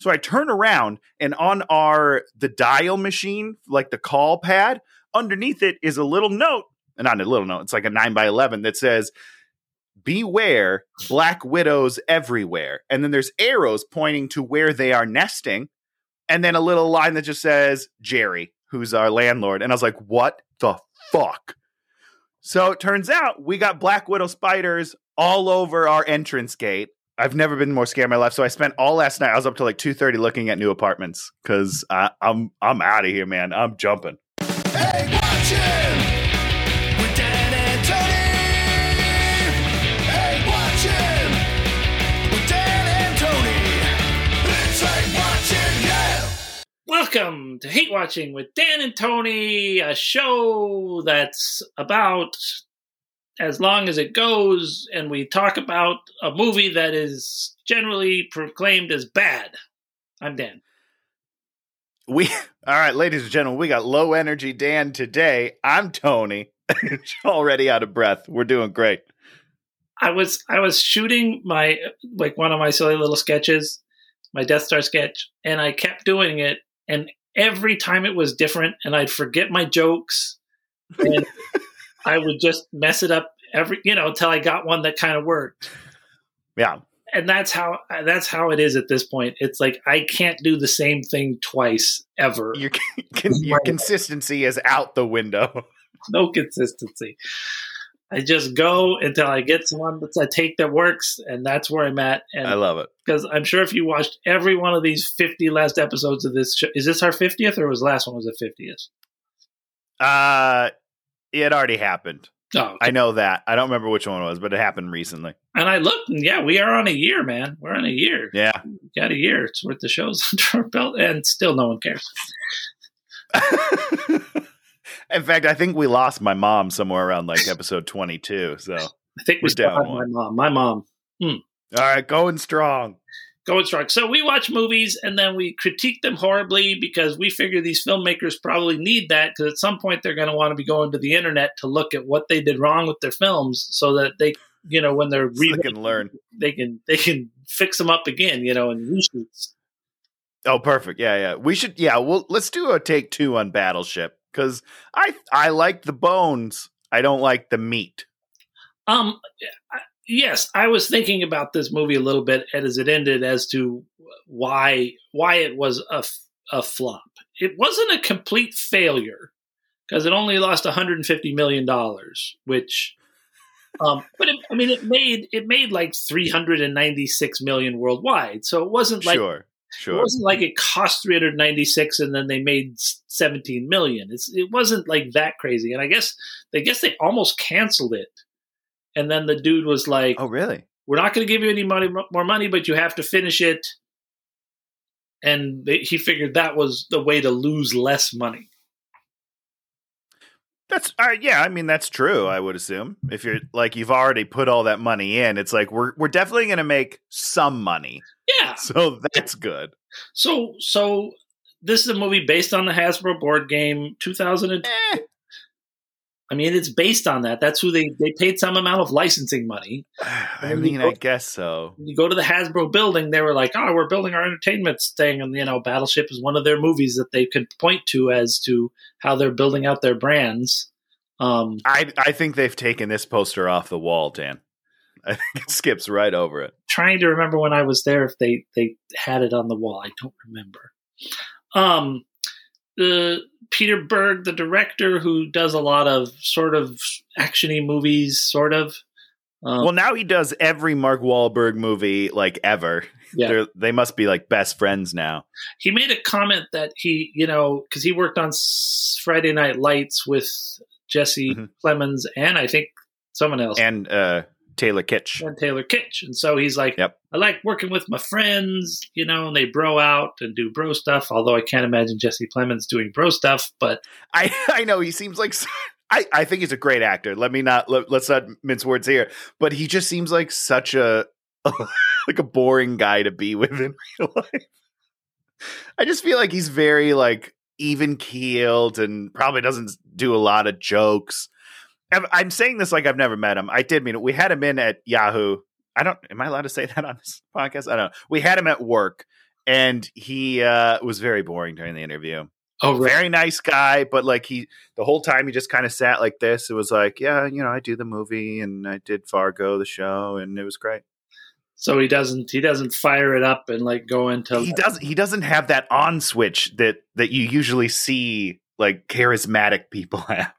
So I turn around and on our the dial machine, like the call pad, underneath it is a little note, and not a little note, it's like a 9 by 11 that says beware black widows everywhere. And then there's arrows pointing to where they are nesting and then a little line that just says Jerry, who's our landlord. And I was like, what the fuck? So it turns out we got Black Widow spiders all over our entrance gate. I've never been more scared in my life. So I spent all last night. I was up to like two thirty looking at new apartments because I'm I'm out of here, man. I'm jumping. Hey, Welcome to Hate Watching with Dan and Tony, a show that's about as long as it goes, and we talk about a movie that is generally proclaimed as bad. I'm Dan. We all right, ladies and gentlemen, we got low energy Dan today. I'm Tony. Already out of breath. We're doing great. I was I was shooting my like one of my silly little sketches, my Death Star sketch, and I kept doing it and every time it was different and I'd forget my jokes and I would just mess it up every you know until I got one that kind of worked. Yeah. And that's how that's how it is at this point. It's like I can't do the same thing twice ever. Your, your consistency is out the window. No consistency. I just go until I get someone that I take that works, and that's where I'm at. And I love it because I'm sure if you watched every one of these 50 last episodes of this show, is this our 50th or was last one was the 50th? Uh, it already happened. Oh, okay. I know that. I don't remember which one it was, but it happened recently. And I looked, and yeah, we are on a year, man. We're on a year. Yeah, we got a year. It's worth the shows under our belt, and still no one cares. In fact, I think we lost my mom somewhere around like episode 22. So I think we have my mom. My mom. Hmm. All right, going strong. Going strong. So we watch movies and then we critique them horribly because we figure these filmmakers probably need that because at some point they're going to want to be going to the internet to look at what they did wrong with their films so that they, you know, when they're so they can learn, they can they can fix them up again, you know, and reshoots. Oh, perfect. Yeah, yeah. We should. Yeah, well, let's do a take two on Battleship because I I like the bones. I don't like the meat. Um. Yes, I was thinking about this movie a little bit as it ended as to why why it was a a flop. It wasn't a complete failure because it only lost 150 million dollars, which um, but it, I mean, it made it made like 396 million worldwide. So it wasn't like sure. Sure. It wasn't like it cost 396 and then they made 17 million. It's it wasn't like that crazy. And I guess I guess they almost canceled it. And then the dude was like, "Oh, really? We're not going to give you any money more money, but you have to finish it." And they, he figured that was the way to lose less money. That's uh, yeah. I mean, that's true. I would assume if you're like you've already put all that money in, it's like we're we're definitely going to make some money. Yeah. So that's good. So so this is a movie based on the Hasbro board game 2000. Eh. I mean, it's based on that. That's who they they paid some amount of licensing money. I mean, go, I guess so. You go to the Hasbro building, they were like, "Oh, we're building our entertainment thing," and you know, Battleship is one of their movies that they could point to as to how they're building out their brands. Um, I I think they've taken this poster off the wall, Dan. I think it skips right over it. Trying to remember when I was there if they they had it on the wall. I don't remember. Um, the Peter Berg, the director who does a lot of sort of actiony movies, sort of. Um, well, now he does every Mark Wahlberg movie like ever. Yeah. They're, they must be like best friends now. He made a comment that he, you know, because he worked on Friday Night Lights with Jesse mm-hmm. Plemons and I think someone else. And uh, Taylor Kitsch. And Taylor Kitsch. And so he's like, yep. I like working with my friends, you know, and they bro out and do bro stuff. Although I can't imagine Jesse Plemons doing bro stuff, but I I know he seems like I, I think he's a great actor. Let me not let, us not mince words here, but he just seems like such a like a boring guy to be with in real life. I just feel like he's very like even keeled and probably doesn't do a lot of jokes. I'm saying this like I've never met him. I did mean it. We had him in at Yahoo. I don't. Am I allowed to say that on this podcast? I don't know. We had him at work, and he uh, was very boring during the interview. Oh, right. Very nice guy, but like he, the whole time he just kind of sat like this. It was like, yeah, you know, I do the movie and I did Fargo, the show, and it was great. So he doesn't he doesn't fire it up and like go into He doesn't. He doesn't have that on switch that that you usually see like charismatic people have.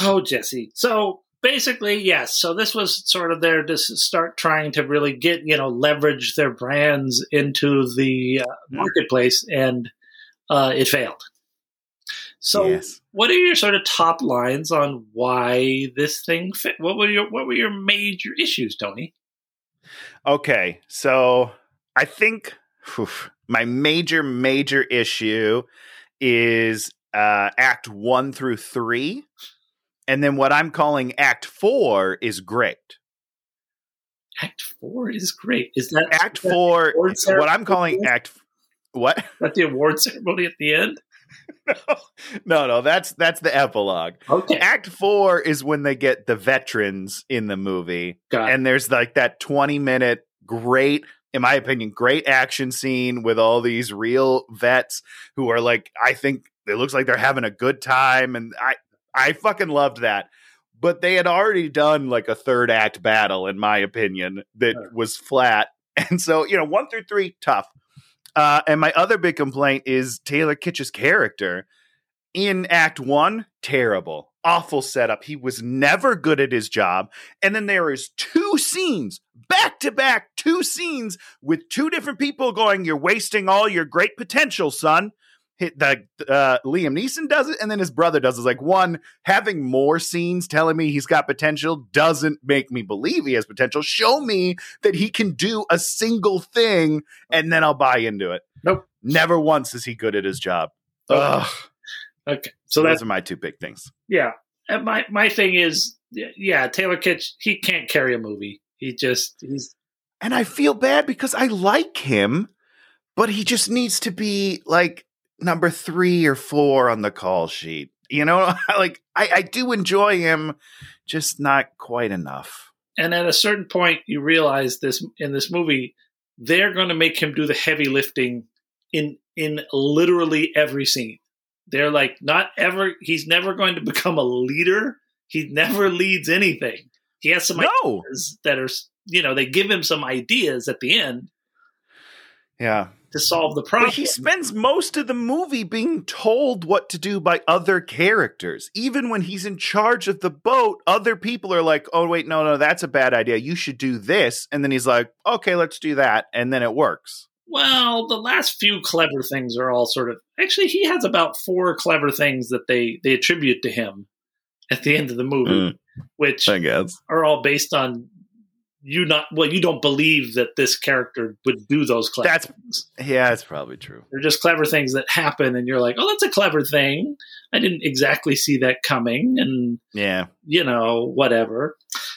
Oh, Jesse. So basically, yes. So this was sort of there to start trying to really get you know leverage their brands into the uh, marketplace, and uh, it failed. So, Yes. what are your sort of top lines on why this thing fit? What were your what were your major issues, Tony? Okay, so I think whew, my major major issue is uh, Act one through three, and then what I'm calling Act four is great. Act four is great. Is that Act is that four, what I'm calling? Act what? that the award ceremony at the end? no, no, no. that's that's the epilogue. Okay, Act four is when they get the veterans in the movie, and there's like that 20 minute great in my opinion great action scene with all these real vets who are like i think it looks like they're having a good time and i i fucking loved that. But they had already done like a third act battle in my opinion that Sure. was flat. And so you know one through three tough. Uh, and my other big complaint is taylor kitsch's character in act one terrible. Awful setup. He was never good at his job. And then there is two scenes back to back two scenes with two different people going you're wasting all your great potential son the uh, liam neeson does it and then his brother does it It's like one having more scenes telling me he's got potential doesn't make me believe he has potential show me that he can do a single thing and then i'll buy into it Nope. never once is he good at his job Okay. Ugh. Okay, so so those are my two big things yeah. And my my thing is, yeah, Taylor Kitsch, he can't carry a movie. He just he's and I feel bad because I like him, but he just needs to be like number three or four on the call sheet. You know, like I, I do enjoy him, just not quite enough. and at a certain point you realize this in this movie they're going to make him do the heavy lifting in in literally every scene. They're like not ever he's never going to become a leader. He never leads anything. He has some No, ideas that are you know they give him some ideas at the end. Yeah, to solve the problem but he spends most of the movie being told what to do by other characters. Even when he's in charge of the boat, other people are like, "Oh, wait, no, no, that's a bad idea. You should do this," and then he's like, "Okay, let's do that," and then it works. Well, the last few clever things are all sort of actually he has about four clever things that they they attribute to him at the end of the movie, Mm. which guess. are all based on you not well you don't believe that this character would do those clever That's- things. Yeah, it's probably true. They're just clever things that happen and you're like, "Oh, that's a clever thing. I didn't exactly see that coming." And Yeah. you know, whatever.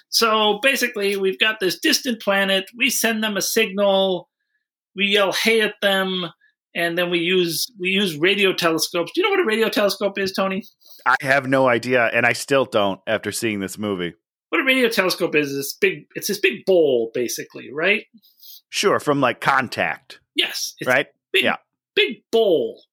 So basically, we've got this distant planet. We send them a signal. We yell "Hey" at them, and then we use we use radio telescopes. Do you know what a radio telescope is, Tony? I have no idea, and I still don't after seeing this movie. What a radio telescope is is this big. It's this big bowl, basically, right? Sure, from like contact, Yes, right? big, Yeah. big bowl,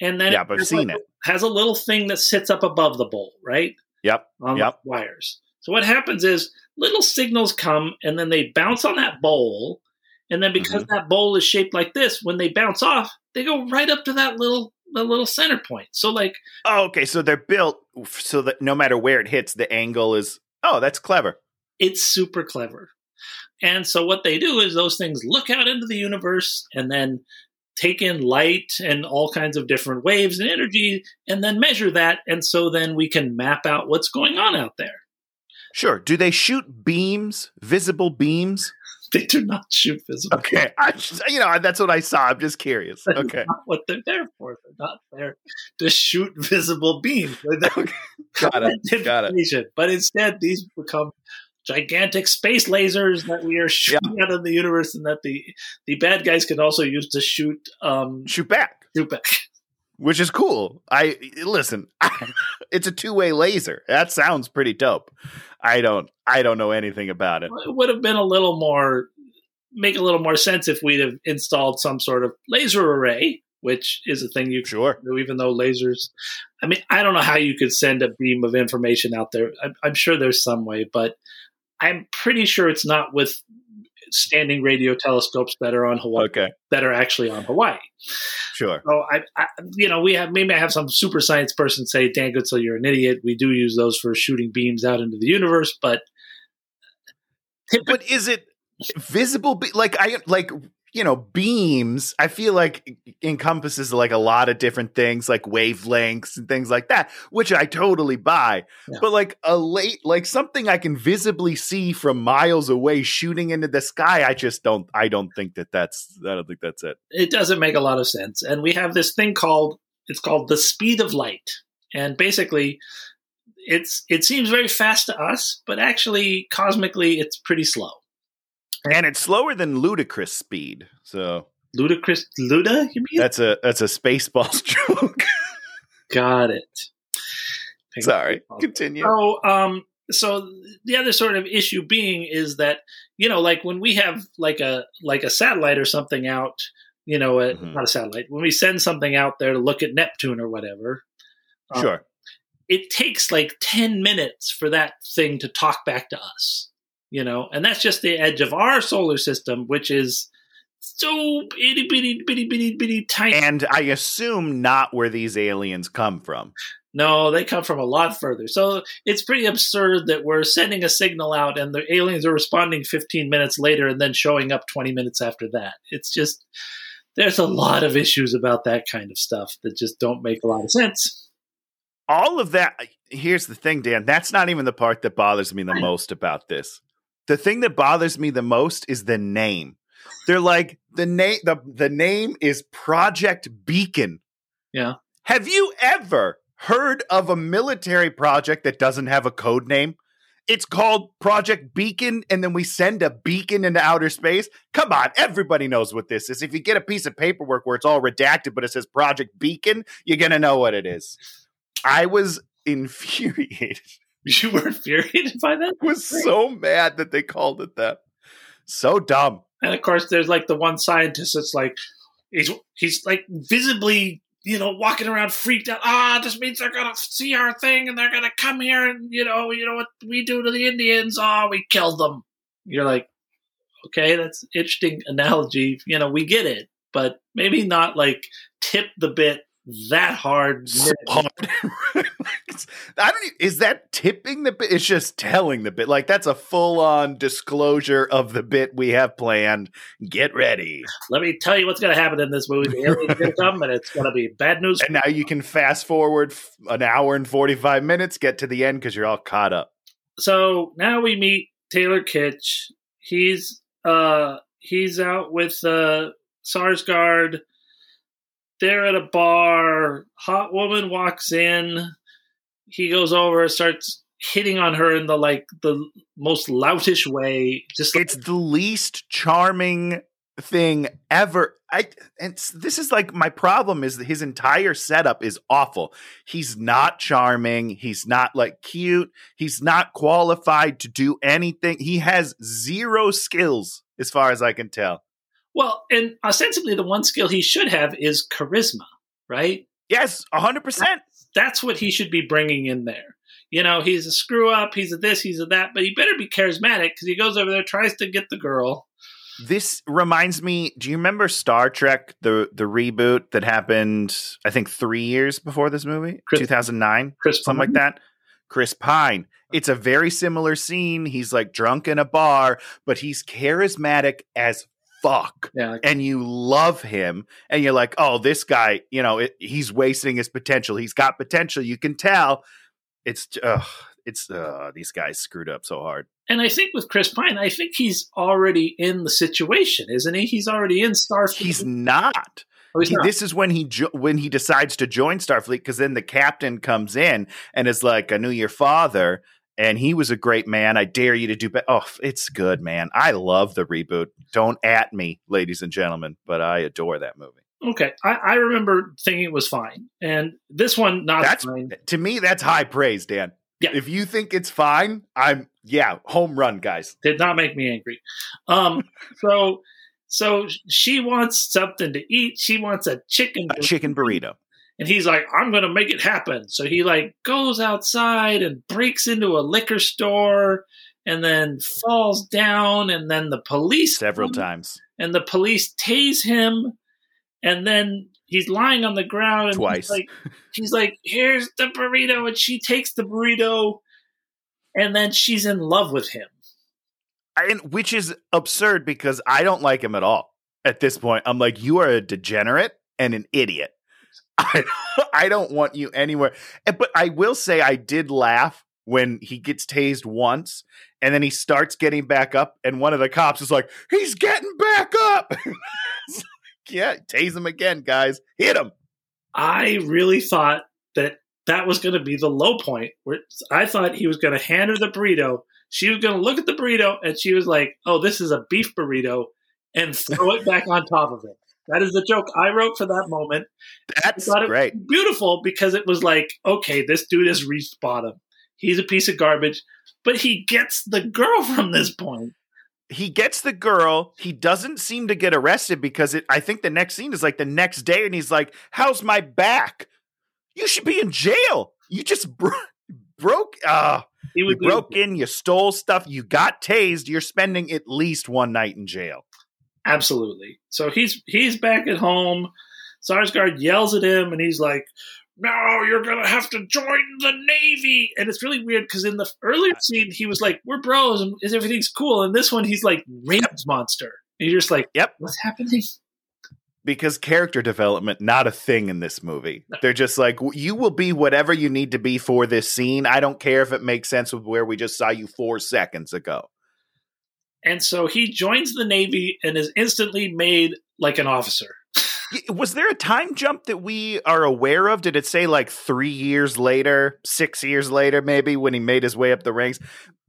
and then Yeah, it I've seen like- it. Has a little thing that sits up above the bowl, right? Yep. on Yep. the wires. So what happens is little signals come and then they bounce on that bowl. And then because Mm-hmm. that bowl is shaped like this, when they bounce off, they go right up to that little the little center point. So like Oh, okay. So they're built so that no matter where it hits, the angle is. Oh, that's clever. it's super clever. And so what they do is those things look out into the universe and then take in light and all kinds of different waves and energy and then measure that and so then we can map out what's going on out there. Sure. Do they shoot beams, visible beams? They do not shoot visible. Okay. I you know, that's what I saw. I'm just curious. That's Okay. not what they're there for. They're not there to shoot visible beams. Okay. Got it. Got it. But instead, these become gigantic space lasers that we are shooting out of the universe, and that the the bad guys can also use to shoot um Shoot back, shoot back. Which is cool. I listen. it's a two way laser. That sounds pretty dope. I don't. I don't know anything about it. It would have been a little more make a little more sense if we'd have installed some sort of laser array, which is a thing you can Sure. do, even though lasers. I mean, I don't know how you could send a beam of information out there. I'm, I'm sure there's some way, but I'm pretty sure it's not with standing radio telescopes that are on Hawaii Okay. that are actually on Hawaii. Sure. So I, I, you know, we have maybe I have some super science person say, "Dan Goodsell, you're an idiot." We do use those for shooting beams out into the universe, but But is it visible? Be- like I like you know beams. I feel like encompasses like a lot of different things, like wavelengths and things like that, which I totally buy. Yeah. But like a late, like something I can visibly see from miles away shooting into the sky. I just don't. I don't think that that's. I don't think that's it. it doesn't make a lot of sense. And we have this thing called it's called the speed of light, and basically, it's it seems very fast to us, but actually cosmically, it's pretty slow. And it's slower than ludicrous speed. So Ludacris Luda, you mean? that's a that's a spaceballs joke. Got it. Sorry. Continue. So, um, so the other sort of issue being is that you know, like when we have like a like a satellite or something out, you know, a, Mhm. not a satellite. When we send something out there to look at Neptune or whatever, um, Sure. it takes like 10 minutes for that thing to talk back to us you know and that's just the edge of our solar system which is so itty bitty bitty bitty bitty tiny And I assume not where these aliens come from. no they come from a lot further so it's pretty absurd that we're sending a signal out and the aliens are responding 15 minutes later and then showing up 20 minutes after that it's just there's a lot of issues about that kind of stuff that just don't make a lot of sense All of that. Here's the thing, Dan. That's not even the part that bothers me the most about this. The thing that bothers me the most is the name. They're like the name. The the name is Project Beacon. Yeah. Have you ever heard of a military project that doesn't have a code name? It's called Project Beacon, and then we send a beacon into outer space. Come on, everybody knows what this is. If you get a piece of paperwork where it's all redacted, but it says Project Beacon, you're gonna know what it is. I was infuriated. you were infuriated by that I was so mad that they called it that. So dumb. And of course, there's like the one scientist that's like, he's he's like visibly, you know, walking around freaked out. Ah, this means they're gonna see our thing and they're gonna come here and you know, you know what we do to the Indians? Oh, we killed them. You're like, okay, that's an interesting analogy. You know, we get it, but maybe not like tip the bit that hard. So hard. I don't. e- Is that tipping the bit? It's just telling the bit. Like that's a full on disclosure of the bit we have planned. Get ready. Let me tell you what's gonna happen in this movie. The aliens come and it's gonna be bad news. And now you can fast forward an hour and forty five minutes, get to the end because you're all caught up. so now we meet Taylor Kitsch. He's uh he's out with uh Sarsgaard. They're at a bar. Hot woman walks in. He goes over, starts hitting on her in the like the most loutish way. Just It's the least charming thing ever. I and this is like my problem is that his entire setup is awful. He's not charming. He's not like cute. He's not qualified to do anything. He has zero skills as far as I can tell. Well, and ostensibly the one skill he should have is charisma, right? Yes, 100%. That's what he should be bringing in there. You know, he's a screw up, he's a this, he's a that, but he better be charismatic because he goes over there, tries to get the girl. This reminds me, do you remember Star Trek the the reboot that happened I think 3 years before this movie? Chris- 2009? Chris something like that. Chris Pine. It's a very similar scene. He's like drunk in a bar, but he's charismatic as fuck. Yeah, And you love him, and you're like, oh, this guy, you know, it, he's wasting his potential. He's got potential. You can tell. It's, uh, it's, uh, these guys screwed up so hard. and I think with Chris Pine, I think he's already in the situation, isn't he? He's already in Starfleet. He's not. Oh, He- this is when he jo- when he decides to join Starfleet because then the captain comes in and is like, "I knew your father, and he was a great man. I dare you to do better." Oh, it's good, man. I love the reboot. Don't at me, ladies and gentlemen, but I adore that movie. Okay, I, I remember thinking it was fine, and this one not That's fine. to me, that's high praise, Dan. Yeah. If you think it's fine, I'm yeah, home run, guys. Did not make me angry. Um, so so she wants something to eat. She wants a chicken A chicken burrito. And he's like, I'm gonna make it happen. So he like goes outside and breaks into a liquor store and then falls down and then the police Several times. and the police tase him and then he's lying on the ground and Twice. He's like, he's like, here's the burrito, and she takes the burrito, and then she's in love with him. And which is absurd because I don't like him at all. At this point, I'm like, you are a degenerate and an idiot. I, I don't want you anywhere. But I will say I did laugh when he gets tased once and then he starts getting back up and one of the cops is like, he's getting back up. Like, yeah, tase him again, guys. Hit him. I really thought that that was going to be the low point. Where I thought he was going to hand her the burrito. She was going to look at the burrito, and she was like, "Oh, this is a beef burrito," and throw it back on top of it. That is the joke I wrote for that moment. That's great. beautiful because it was like, okay, this dude has reached bottom. He's a piece of garbage, but he gets the girl from this point. he gets the girl. He doesn't seem to get arrested because it. I think the next scene is like the next day, and he's like, "How's my back? You should be in jail. You just bro- broke. Uh, you broke in. You stole stuff. You got tased. You're spending at least one night in jail." Absolutely. So he's he's back at home. Sarsgaard yells at him, and he's like, "No, you're gonna have to join the navy." And it's really weird because in the earlier scene, he was like, "We're bros, and is everything's cool." And this one, he's like, "Rage monster." And you're just like, Yep. what's happening?" Because character development not a thing in this movie. No. They're just like you will be whatever you need to be for this scene. I don't care if it makes sense with where we just saw you 4 seconds ago. And so he joins the navy and is instantly made like an officer. Was there a time jump that we are aware of? Did it say like three years later, six years later, maybe when he made his way up the ranks?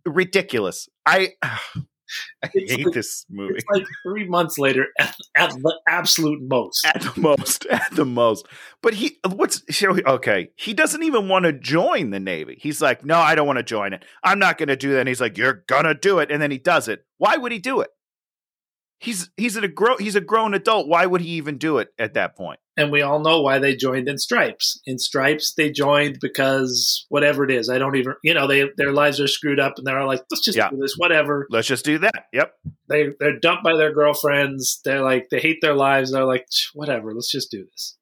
Ridiculous. I, I It's hate like- this movie It's like three months later at, at the absolute most. at the most. At the most. But he, what's so okay? He doesn't even want to join the Navy. He's like, no, I don't want to join it. I'm not going to do that. And he's like, you're gonna do it, and then he does it. Why would he do it? He's he's a grown he's a grown adult. Why would he even do it at that point? and we all know why they joined in stripes in stripes they joined because whatever it is i don't even you know they their lives are screwed up and they're like let's just Yeah. do this whatever Let's just do that. Yep. they they're dumped by their girlfriends they're like they hate their lives they're like whatever let's just do this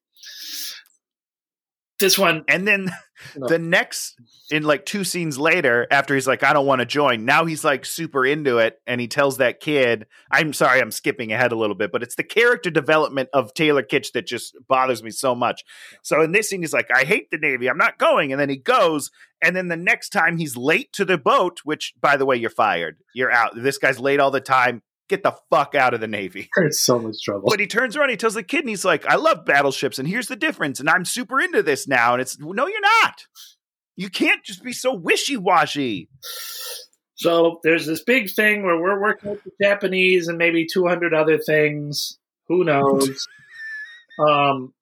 this one And then No. the next, in like two scenes later, after he's like, I don't want to join, now he's like super into it. And he tells that kid, I'm sorry, I'm skipping ahead a little bit, but it's the character development of Taylor Kitsch that just bothers me so much. So in this scene, he's like, I hate the Navy, I'm not going. And then he goes. And then the next time he's late to the boat, which, by the way, you're fired. You're out. This guy's late all the time. Get the fuck out of the Navy. there's so much trouble But he turns around, he tells the kid, and he's like, I love battleships, and here's the difference, and I'm super into this now. And it's no, you're not. You can't just be so wishy washy. so there's this big thing where we're working with the japanese and maybe 200 other things who knows um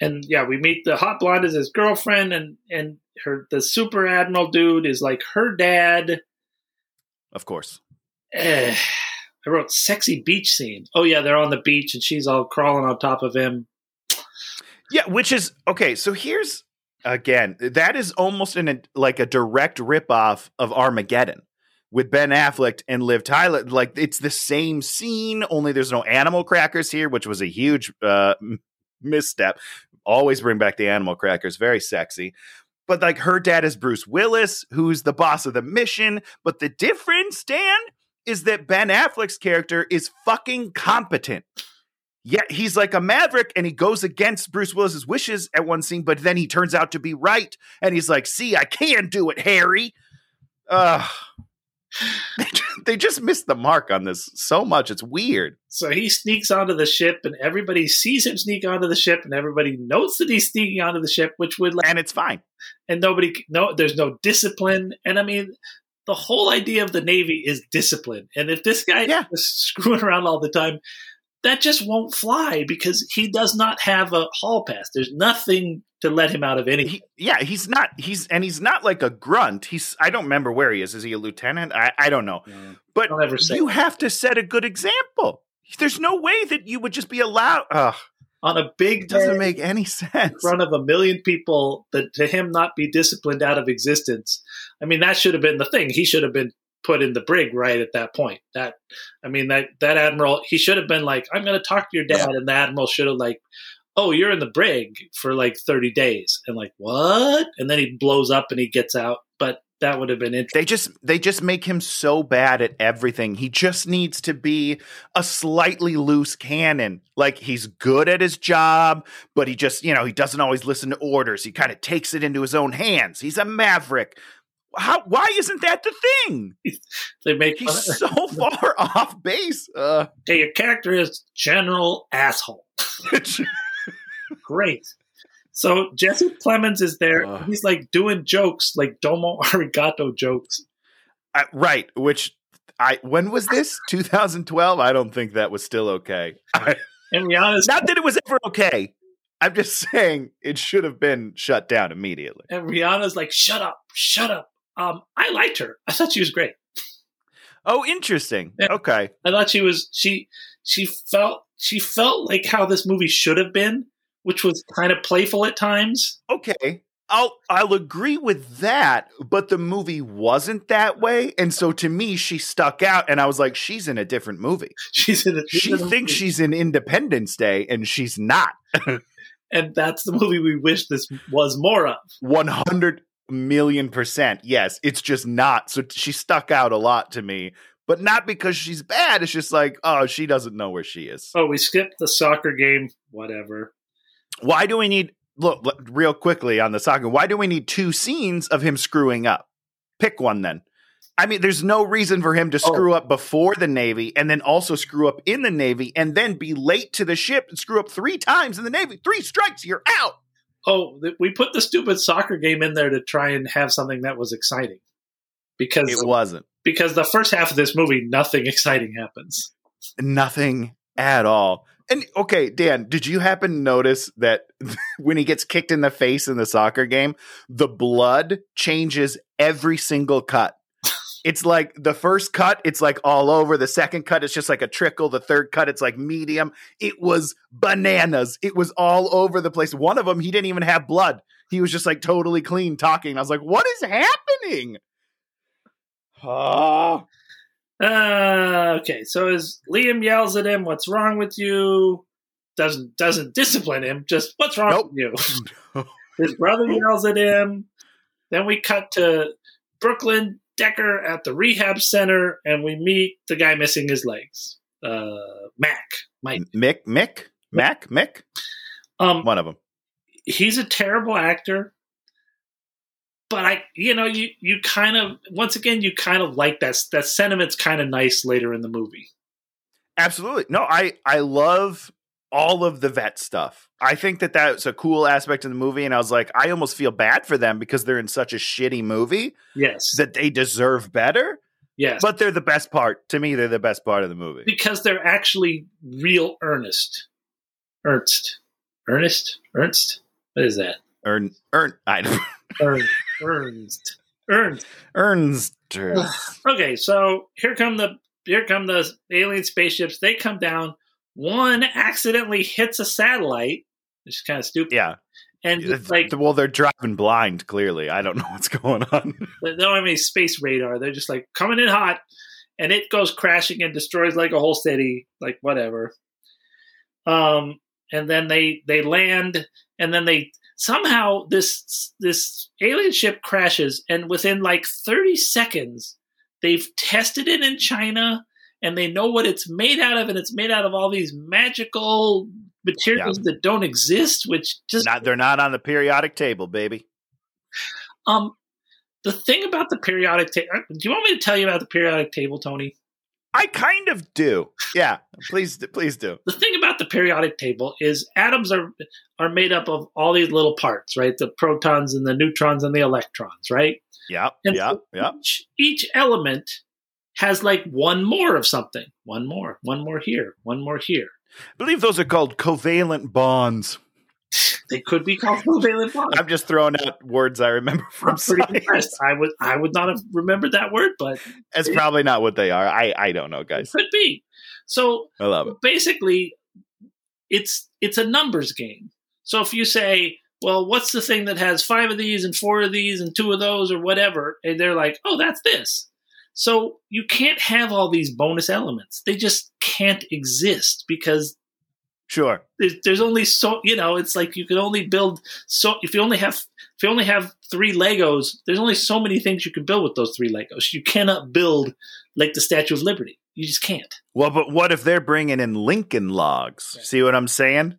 and yeah we meet the hot blonde as his girlfriend and and her the super admiral dude is like her dad Of course. I wrote sexy beach scene. Oh yeah, they're on the beach and she's all crawling on top of him. Yeah, which is okay. So here's again, that is almost in a like a direct ripoff of Armageddon with Ben Affleck and Liv Tyler. Like it's the same scene, only there's no animal crackers here, which was a huge uh, misstep. Always bring back the animal crackers, very sexy. But like her dad is Bruce Willis, who's the boss of the mission. But the difference, Dan, is that Ben Affleck's character is fucking competent. Yet he's like a maverick and he goes against Bruce Willis's wishes at one scene, but then he turns out to be right. And he's like, see, I can do it, Harry. They ju- they just missed the mark on this so much. It's weird. So he sneaks onto the ship and everybody sees him sneak onto the ship and everybody notes that he's sneaking onto the ship, which would like And it's fine. and nobody no there's no discipline. And I mean the whole idea of the Navy is discipline. And if this guy Yeah. is screwing around all the time, that just won't fly because he does not have a hall pass. There's nothing to let him out of anything. He, yeah, he's not. He's and he's not like a grunt. He's. I don't remember where he is. Is he a lieutenant? I, I don't know. But ever you that. have to set a good example. There's no way that you would just be allowed. Ugh, On a big it doesn't make any in sense. front of a million people, that to him not be disciplined out of existence. I mean, that should have been the thing. He should have been put in the brig right at that point. That I mean, that that admiral, he should have been like, "I'm going to talk to your dad," and the admiral should have like. Oh, you're in the brig for like 30 days. And like, what? And then he blows up and he gets out. But that would have been interesting. They just they just make him so bad at everything. He just needs to be a slightly loose cannon. Like he's good at his job, but he just, you know, he doesn't always listen to orders. He kind of takes it into his own hands. He's a maverick. How why isn't that the thing? They make He's so far off base. Uh, hey, your character is general asshole. Great. So Jesse Plemons is there. Ugh. He's like doing jokes, like Domo Arigato jokes. Uh, right, which I when was this? 2012? I don't think that was still okay. I, And Rihanna's not that it was ever okay. I'm just saying it should have been shut down immediately. and Rihanna's like, "Shut up, shut up." Um, I liked her. I thought she was great. Oh, interesting. Yeah. Okay. I thought she was she she felt she felt like how this movie should have been, which was kind of playful at times. Okay. I'll I'll agree with that, but the movie wasn't that way, and so to me, she stuck out, and I was like, she's in a different movie. She's in a She in thinks movie. she's in Independence Day, and she's not. and that's the movie we wish this was more of. One hundred million percent. Yes, it's just not. So she stuck out a lot to me, but not because she's bad. It's just like, oh, she doesn't know where she is. Oh, we skipped the soccer game. Whatever. Why do we need look, look real quickly on the soccer? Why do we need two scenes of him screwing up? Pick one then. I mean, there's no reason for him to Oh. screw up before the Navy and then also screw up in the Navy and then be late to the ship and screw up three times in the Navy. Three strikes, you're out. Oh, th- we put the stupid soccer game in there to try and have something that was exciting. Because It wasn't. because the first half of this movie, nothing exciting happens. Nothing at all. And okay, Dan, did you happen to notice that when he gets kicked in the face in the soccer game, the blood changes every single cut? It's like the first cut, it's like all over. The second cut, it's just like a trickle. The third cut, it's like medium. It was bananas. It was all over the place. One of them, he didn't even have blood. He was just like totally clean talking. I was like, what is happening? Oh, Uh, okay, so as Liam yells at him, "What's wrong with you?" Doesn't doesn't discipline him. Just what's wrong Nope. with you? His brother yells at him. Then we cut to Brooklyn Decker at the rehab center, and we meet the guy missing his legs, uh, Mac. Mike. Mick, Mick, Mac, Mick, Um, one of them. he's a terrible actor but i you know you you kind of once again you kind of like that that sentiment's kind of nice later in the movie. Absolutely. No, I I love all of the vet stuff. I think that that's a cool aspect of the movie and I was like I almost feel bad for them because they're in such a shitty movie yes. that they deserve better, yes. But they're the best part. To me, they're the best part of the movie. because they're actually real earnest. Ernst. Ernest? Ernst? What is that? Earn earn I Ernst. Ernst. Ernst. Okay, so here come the here come the alien spaceships. They come down. One accidentally hits a satellite, which is kind of stupid. Yeah. And it's like well, they're driving blind, clearly. I don't know what's going on. they don't have any space radar. They're just like coming in hot, and it goes crashing and destroys like a whole city, like whatever. Um, and then they they land, and then they somehow this this alien ship crashes, and within like thirty seconds, they've tested it in China, and they know what it's made out of, and it's made out of all these magical materials that don't exist, which just not they're not on the periodic table, baby. Um, the thing about the periodic table. Do you want me to tell you about the periodic table, Tony? I kind of do. Yeah, please, please do. The thing about the periodic table is atoms are are made up of all these little parts, right? The protons and the neutrons and the electrons, right? Yeah, And yeah, so yeah. Each, each element has like one more of something, one more, one more here, one more here. I believe those are called covalent bonds. They could be called covalent bonds. I'm just throwing out words I remember from I'm pretty science. impressed. I would I would not have remembered that word, but That's probably not what they are. I, I don't know, it guys. could be. So I love it. basically it's it's a numbers game. So if you say, well, what's the thing that has five of these and four of these and two of those or whatever, and they're like, oh, that's this. So you can't have all these bonus elements. They just can't exist because Sure. there's, there's only so you know it's like you can only build so if you only have if you only have three legos there's only so many things you can build with those three legos you cannot build like the statue of liberty you just can't Well, but what if they're bringing in Lincoln logs? See what I'm saying?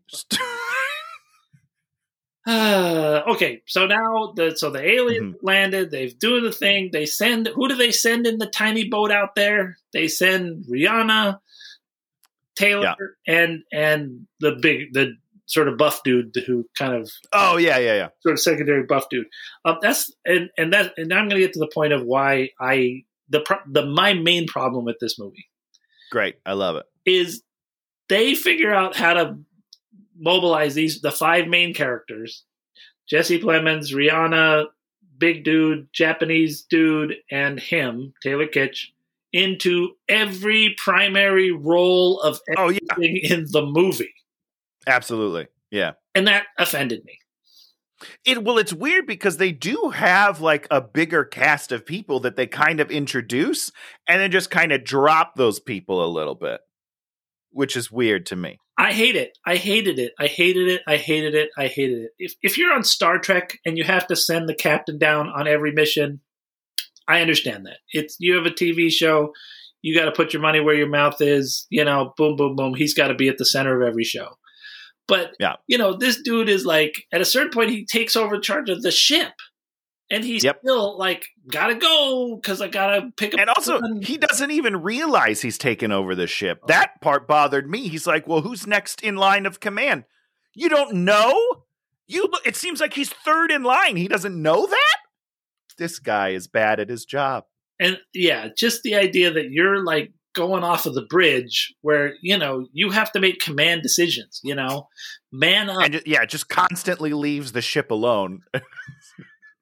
Uh, okay, so now the so the alien Mm-hmm. landed. They've doing the thing. They send who do they send in the tiny boat out there? They send Rihanna, Taylor, and and the big the sort of buff dude who kind of oh yeah, yeah, yeah. sort of secondary buff dude. Um, that's and and that and I'm going to get to the point of why I the the my main problem with this movie Great. I love it. is they figure out how to mobilize these the five main characters Jesse Plemons, Rihanna, Big Dude, Japanese Dude, and him, Taylor Kitsch, into every primary role of Oh yeah, everything in the movie. absolutely. Yeah. And that offended me. It well, it's weird because they do have like a bigger cast of people that they kind of introduce and then just kind of drop those people a little bit, which is weird to me. I hate it. I hated it. I hated it. I hated it. I hated it. If if you're on Star Trek and you have to send the captain down on every mission, I understand that. It's you have a TV show, you got to put your money where your mouth is. You know, boom, boom, boom. He's got to be at the center of every show. But Yeah. you know, this dude is like at a certain point he takes over charge of the ship, and he's Yep. still like, gotta go because I gotta pick up. And also, someone." he doesn't even realize he's taken over the ship. Oh. That part bothered me. He's like, "Well, who's next in line of command?" You don't know? You it seems like he's third in line. He doesn't know that? This guy is bad at his job. and yeah, just the idea that you're like going off of the bridge where you know you have to make command decisions. You know, man up. And yeah, just constantly leaves the ship alone.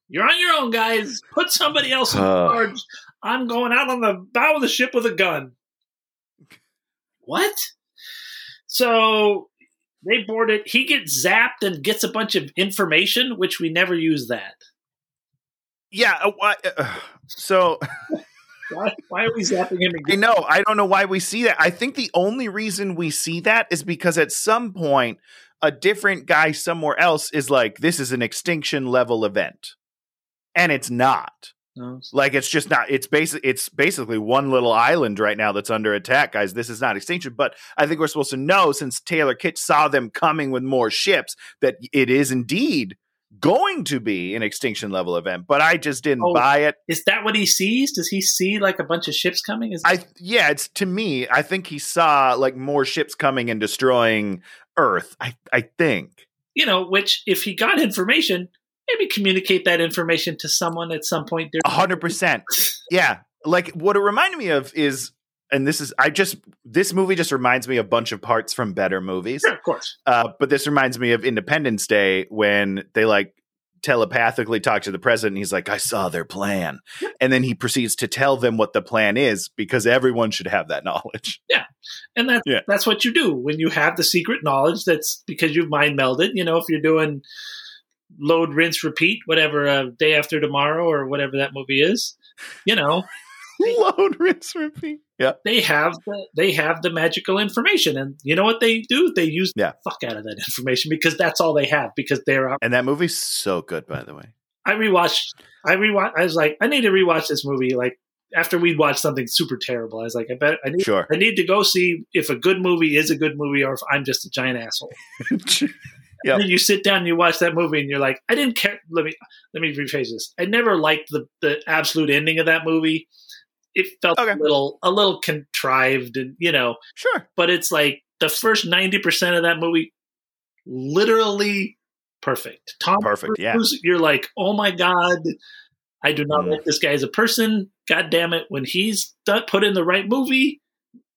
You're on your own, guys. Put somebody else in Uh. charge. I'm going out on the bow of the ship with a gun. What? So they board it. He gets zapped and gets a bunch of information, which we never use that. Yeah, uh, why- uh, so Why, why are we zapping him I again? know. I don't know why we see that. I think the only reason we see that is because at some point, a different guy somewhere else is like, this is an extinction level event. And it's not. No. Like it's just not. It's basic. It's basically one little island right now that's under attack, guys. This is not extinction, but I think we're supposed to know since Taylor Kitsch saw them coming with more ships that it is indeed going to be an extinction level event. But I just didn't Oh. buy it. Is that what he sees? Does he see like a bunch of ships coming? Is I yeah, it's to me. I think he saw like more ships coming and destroying Earth. I I think. you know, which if he got information, maybe communicate that information to someone at some point. A hundred percent. Yeah. Like what it reminded me of is, and this is I just this movie just reminds me of a bunch of parts from better movies. Sure, of course. Uh, but this reminds me of Independence Day when they like telepathically talk to the president. And he's like, "I saw their plan," and then he proceeds to tell them what the plan is because everyone should have that knowledge. Yeah. And that, Yeah. that's what you do when you have the secret knowledge. That's because you've mind melded. You know, if you're doing load, rinse, repeat, whatever, uh, day after tomorrow or whatever that movie is, you know, Load, rinse, repeat. Yeah. they have the, they have the magical information. And you know what they do? They use Yeah. the fuck out of that information because that's all they have because they're out. And that movie's so good, by the way. I rewatched. I rewatched. I was like, I need to rewatch this movie. Like after we'd watched something super terrible, I was like, I bet I need. Sure. I need to go see if a good movie is a good movie or if I'm just a giant asshole. Yep. And then you sit down and you watch that movie and you're like, I didn't care. Let me let me rephrase this. I never liked the the absolute ending of that movie. It felt Okay. a little a little contrived and you know, sure. but it's like the first ninety percent of that movie, literally perfect. Tom Perfect, yeah. You're like, oh my god, I do not Mm. like this guy as a person. God damn it, when he's put in the right movie,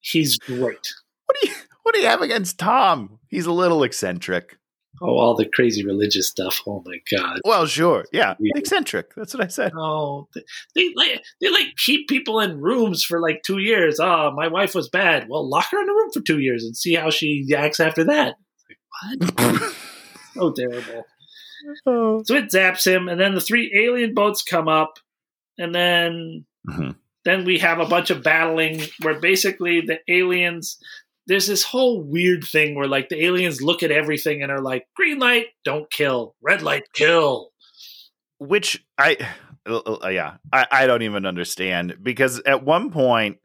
he's great. What do you What do you have against Tom? He's a little eccentric. Oh, all the crazy religious stuff. Oh my god. Well, sure. Yeah. Eccentric. That's what I said. Oh, they, they like they like keep people in rooms for like two years. Oh, my wife was bad. Well, lock her in a room for two years and see how she acts after that. Like, what? so terrible. Oh. So it zaps him, and then the three alien boats come up, and then Mhm. then we have a bunch of battling where basically the aliens. There's this whole weird thing where like the aliens look at everything and are like, green light, don't kill, red light, kill. Which I, uh, yeah, I, I don't even understand because at one point,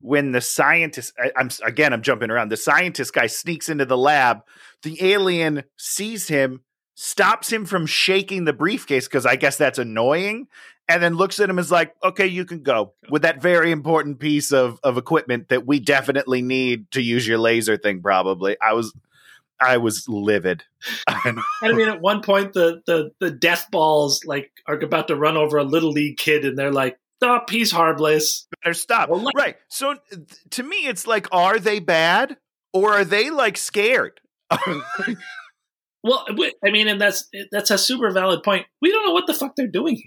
when the scientist, I, I'm again, I'm jumping around. The scientist guy sneaks into the lab. The alien sees him, stops him from shaking the briefcase because I guess that's annoying, and then looks at him as like, "Okay, you can go with that very important piece of of equipment that we definitely need to use your laser thing." Probably, I was, I was livid. And I mean, at one point, the the the death balls like are about to run over a little league kid, and they're like, "Stop, he's harmless." better stop. Well, right. So th- to me, it's like, are they bad or are they like scared? Well, I mean, and that's that's a super valid point. We don't know what the fuck they're doing here.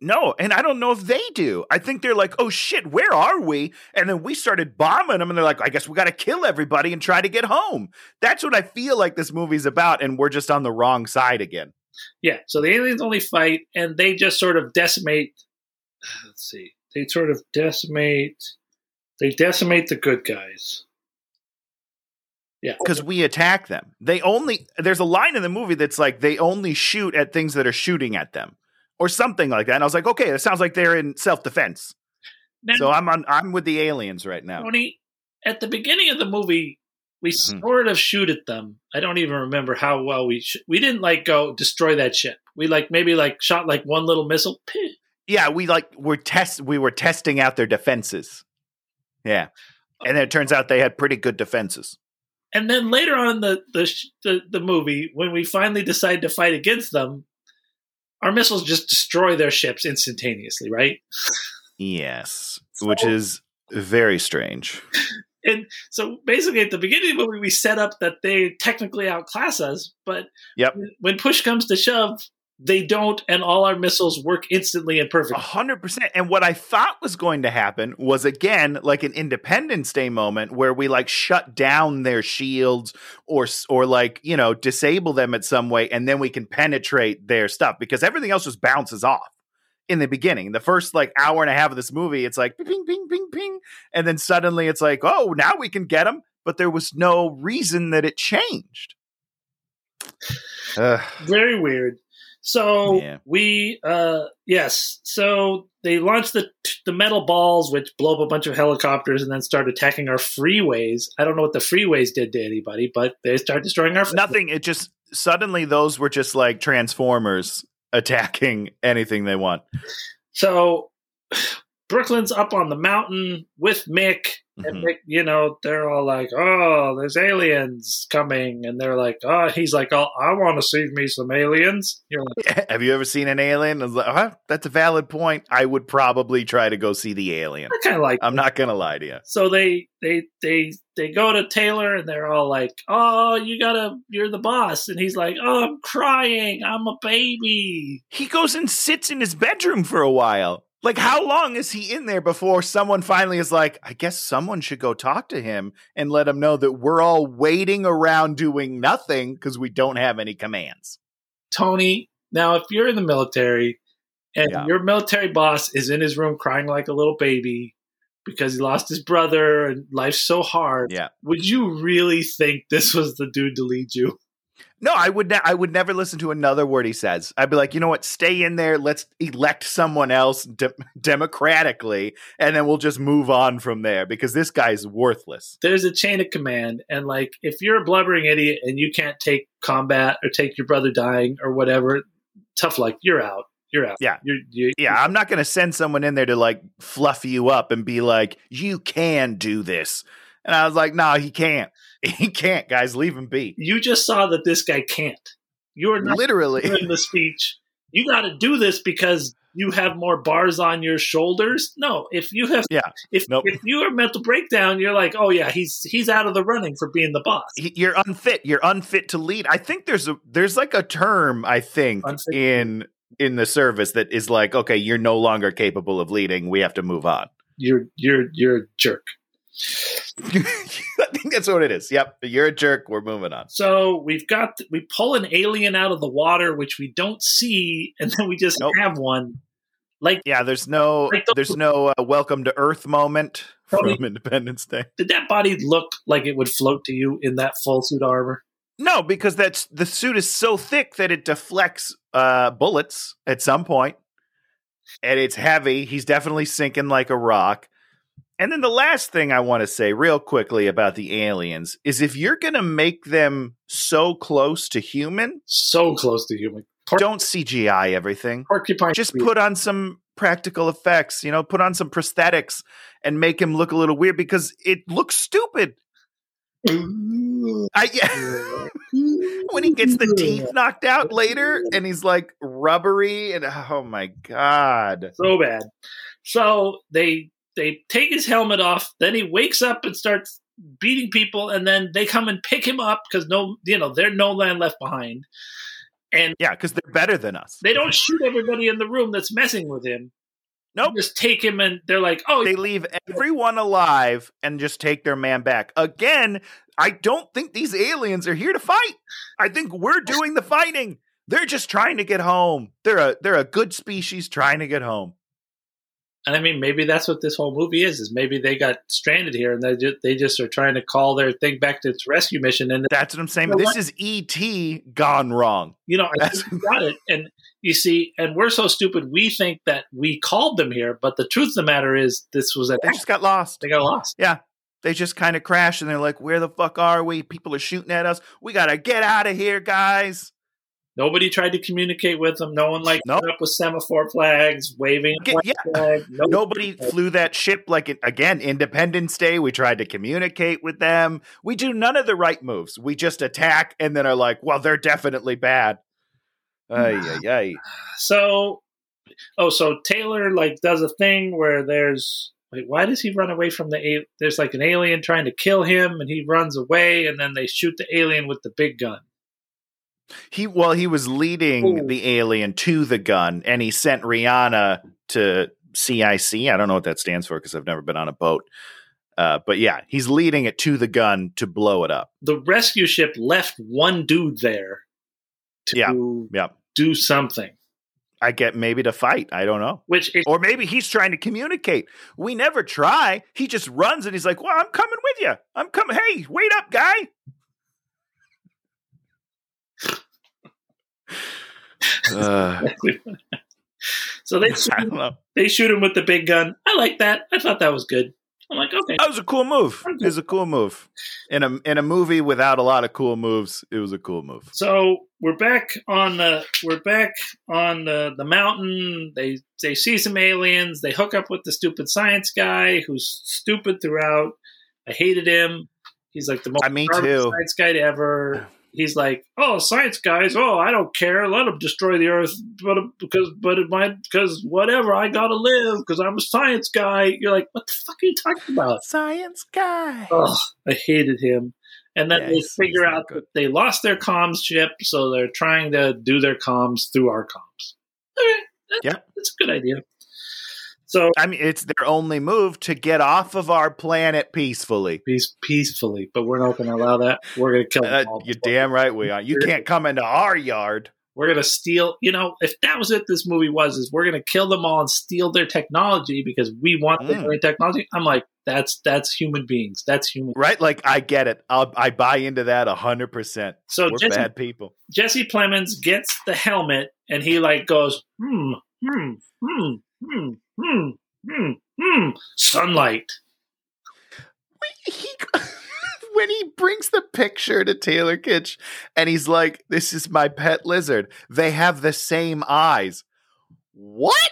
No, and I don't know if they do. I think they're like, oh shit, where are we? And then we started bombing them, and they're like, I guess we got to kill everybody and try to get home. That's what I feel like this movie's about, and we're just on the wrong side again. Yeah. So the aliens only fight, and they just sort of decimate. Let's see. They sort of decimate. They decimate the good guys. Yeah. Because we attack them. They only there's a line in the movie that's like they only shoot at things that are shooting at them. Or something like that. And I was like, okay, that sounds like they're in self defense. So I'm on I'm with the aliens right now. Tony, at the beginning of the movie, we Mhm. sort of shoot at them. I don't even remember how well we sh- we didn't like go destroy that ship. We like maybe like shot like one little missile. Yeah, we like were test we were testing out their defenses. Yeah. And then it turns out they had pretty good defenses. And then later on in the the, sh- the the movie, when we finally decide to fight against them, our missiles just destroy their ships instantaneously, right? Yes. Which is very strange. And so basically, at the beginning of the movie, we set up that they technically outclass us, but Yep. when push comes to shove, they don't, and all our missiles work instantly and perfectly. hundred percent. And what I thought was going to happen was again like an Independence Day moment where we like shut down their shields or or like you know disable them in some way, and then we can penetrate their stuff because everything else just bounces off in the beginning. The first like hour and a half of this movie, it's like ping, ping, ping, ping, and then suddenly it's like oh now we can get them, but there was no reason that it changed. Very weird. So Yeah. we, uh, yes. So they launch the the metal balls, which blow up a bunch of helicopters, and then start attacking our freeways. I don't know what the freeways did to anybody, but they start destroying our nothing it just suddenly those were just like transformers attacking anything they want So Brooklyn's up on the mountain with Mick, and Mhm. Mick, you know, they're all like, "Oh, there's aliens coming," and they're like, "Oh," he's like, "Oh, I want to see me some aliens." You're like, have you ever seen an alien? I was like, huh, that's a valid point. I would probably try to go see the alien. I kind of like. i'm not gonna lie to you so they they they they go to Taylor and they're all like, "Oh, you gotta, you're the boss," and he's like, "Oh, I'm crying, I'm a baby." he goes and sits in his bedroom for a while like how long is he in there before someone finally is like i guess someone should go talk to him and let him know that we're all waiting around doing nothing because we don't have any commands Tony, now if you're in the military and Yeah. your military boss is in his room crying like a little baby because he lost his brother and life's so hard, yeah would you really think this was the dude to lead you? No, I would. Ne- I would never listen to another word he says. I'd be like, you know what? Stay in there. Let's elect someone else de- democratically, and then we'll just move on from there because this guy's worthless. There's a chain of command, and like if you're a blubbering idiot and you can't take combat or take your brother dying or whatever, tough luck. You're out. You're out. Yeah. You're, you Yeah, I'm not going to send someone in there to like fluff you up and be like, you can do this. And I was like, no, he can't. He can't, guys. Leave him be. You just saw that this guy can't. You're not Literally. in the speech. you got to do this because you have more bars on your shoulders. No, if you have, Yeah. if Nope. if you are mental breakdown, you're like, oh yeah, he's he's out of the running for being the boss. You're unfit. You're unfit to lead. I think there's a there's like a term I think Unfit. in in the service that is like, okay, you're no longer capable of leading. We have to move on. You're you're you're a jerk. I think that's what it is. Yep, you're a jerk. We're moving on. So we've got we pull an alien out of the water, which we don't see, and then we just Nope. have one. Like, Yeah, there's no Like the- there's no uh, welcome to Earth moment Tony- from Independence Day. did that body look like it would float to you in that full suit armor? No, because that's the suit is so thick that it deflects uh, bullets at some point, and it's heavy. He's definitely sinking like a rock. And then the last thing I want to say, real quickly, about the aliens is if you're going to make them so close to human, So close to human. Por- don't CGI everything. porcupine. Just put on some practical effects, you know, put on some prosthetics and make him look a little weird because it looks stupid. I yeah. when he gets the teeth knocked out later and he's like rubbery and oh my god. so bad. So they they take his helmet off. Then he wakes up and starts beating people, and then they come and pick him up because no, you know, they're no land left behind. And Yeah, because they're better than us. they don't shoot everybody in the room that's messing with him. Nope. They just take him and they're like, oh, They leave everyone alive and just take their man back. Again, I don't think these aliens are here to fight. I think we're doing the fighting. They're just trying to get home. They're a they're a good species trying to get home. And I mean, maybe that's what this whole movie is. Is maybe they got stranded here and they just, they just are trying to call their thing back to its rescue mission. And That's what I'm saying. You know This is ET gone wrong. you know, I think you got it. And you see, and we're so stupid, we think that we called them here, but the truth of the matter is, this was an They just got lost. They got lost. Yeah, they just kind of crash and they're like, "Where the fuck are we? People are shooting at us. We gotta get out of here, guys." Nobody tried to communicate with them. No one like Nope. up with semaphore flags, waving a Get- white yeah. flag. Nobody- Nobody flew that ship like again Independence Day. We tried to communicate with them. We do none of the right moves. We just attack and then are like, "Well, they're definitely bad." Ay, ay, ay. So, oh, so Taylor like does a thing where there's wait, why does he run away from the? A- there's like an alien trying to kill him, and he runs away, and then they shoot the alien with the big gun. He well, he was leading Ooh. the alien to the gun, and he sent Rihanna to CIC. I don't know what that stands for because I've never been on a boat. Uh, but yeah, he's leading it to the gun to blow it up. The rescue ship left one dude there to Yeah, yeah. do something, I get maybe to fight. I don't know. which it, Or maybe he's trying to communicate. We never try. He just runs and he's like, Well, I'm coming with you. I'm coming. Hey, wait up, guy. Uh, so they shoot, don't they shoot him with the big gun. I like that. I thought that was good. I'm like, okay, That was a cool move. It was a cool move. In a in a movie without a lot of cool moves, it was a cool move. So we're back on the we're back on the, the mountain. They they see some aliens. They hook up with the stupid science guy who's stupid throughout. I hated him. He's like the most Uh, me garbage too. science guy to ever. He's like, oh, science guys. Oh, I don't care. Let them destroy the Earth, but because but it might because whatever. I gotta live because I'm a science guy. You're like, what the fuck are you talking about? Science guy. Oh, I hated him. And then Yeah, they figure out good. that they lost their comms chip, so they're trying to do their comms through our comms. Okay, that's, Yeah. that's a good idea. So I mean, it's their only move to get off of our planet peacefully. peace, peacefully, but we're not going to allow that. We're going to kill Uh, them all. you're damn right we are. You can't come into our yard. We're going to steal. You know, if that was it, this movie was is we're going to kill them all and steal their technology because we want Mm. their technology. I'm like, that's that's human beings. That's human. Right? Like I get it. I'll, I buy into that a hundred percent. So We're Jesse, bad people. Jesse Plemons gets the helmet and he like goes, hmm, hmm, hmm, hmm, hmm, hmm, hmm, sunlight. He, when he brings the picture to Taylor Kitsch and he's like, "This is my pet lizard." They have the same eyes. What?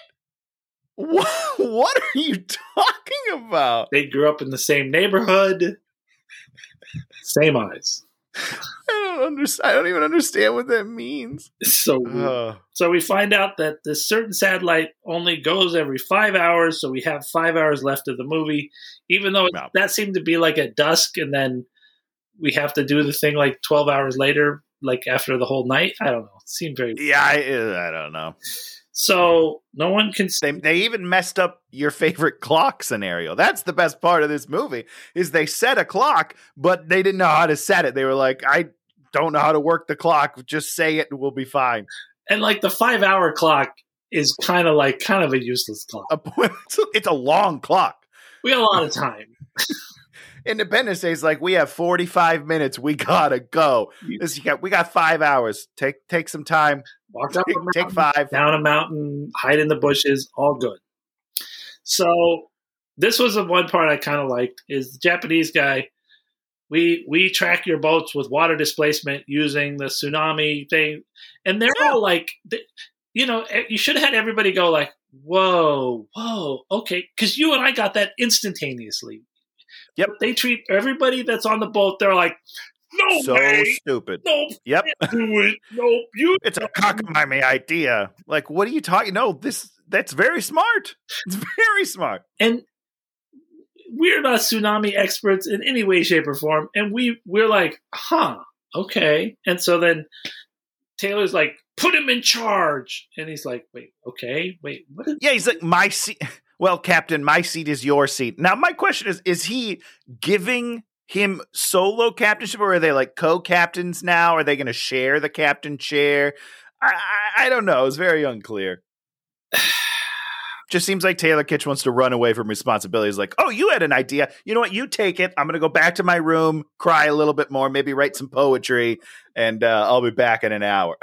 What, what are you talking about? They grew up in the same neighborhood, same eyes. I don't understand. I don't even understand what that means. So uh. so we find out that this certain satellite only goes every five hours, so we have five hours left of the movie. Even though wow. that seemed to be like at dusk, and then we have to do the thing like twelve hours later, like after the whole night. I don't know. It seemed very yeah. I, I don't know. So no one can. They, they even messed up your favorite clock scenario. That's the best part of this movie is they set a clock, but they didn't know how to set it. They were like, I don't know how to work the clock. Just say it and we'll be fine. And like the five hour clock is kind of like kind of a useless clock. it's a long clock. We got a lot of time. Independence Day is like we have 45 minutes. We gotta go. This, got, we got five hours. Take take some time. Walk up take, mountain, take five down a mountain, hide in the bushes. All good. So this was the one part I kind of liked is the Japanese guy. We we track your boats with water displacement using the tsunami thing, and they're all like, you know, eh, you should have had everybody go like, "Whoa, whoa, okay," because you and I got that instantaneously. Yep. They treat everybody that's on the boat. They're like, no, so way. stupid. Nope. Yep. Do it. Nope. You. It's a cockamamie idea. Like, what are you talking? No, this that's very smart. It's very smart. And we're not tsunami experts in any way, shape, or form. And we we're like, huh, okay. And so then Taylor's like, put him in charge. And he's like, wait, okay, wait, what? Is- yeah, he's like, my seat. Well, Captain, my seat is your seat. Now, my question is: Is he giving him solo captainship, or are they like co-captains now? Are they going to share the captain chair? I, I, I don't know. It's very unclear. Just seems like Taylor Kitsch wants to run away from responsibilities. Like, oh, you had an idea. You know what? You take it. I'm going to go back to my room, cry a little bit more, maybe write some poetry, and uh, I'll be back in an hour.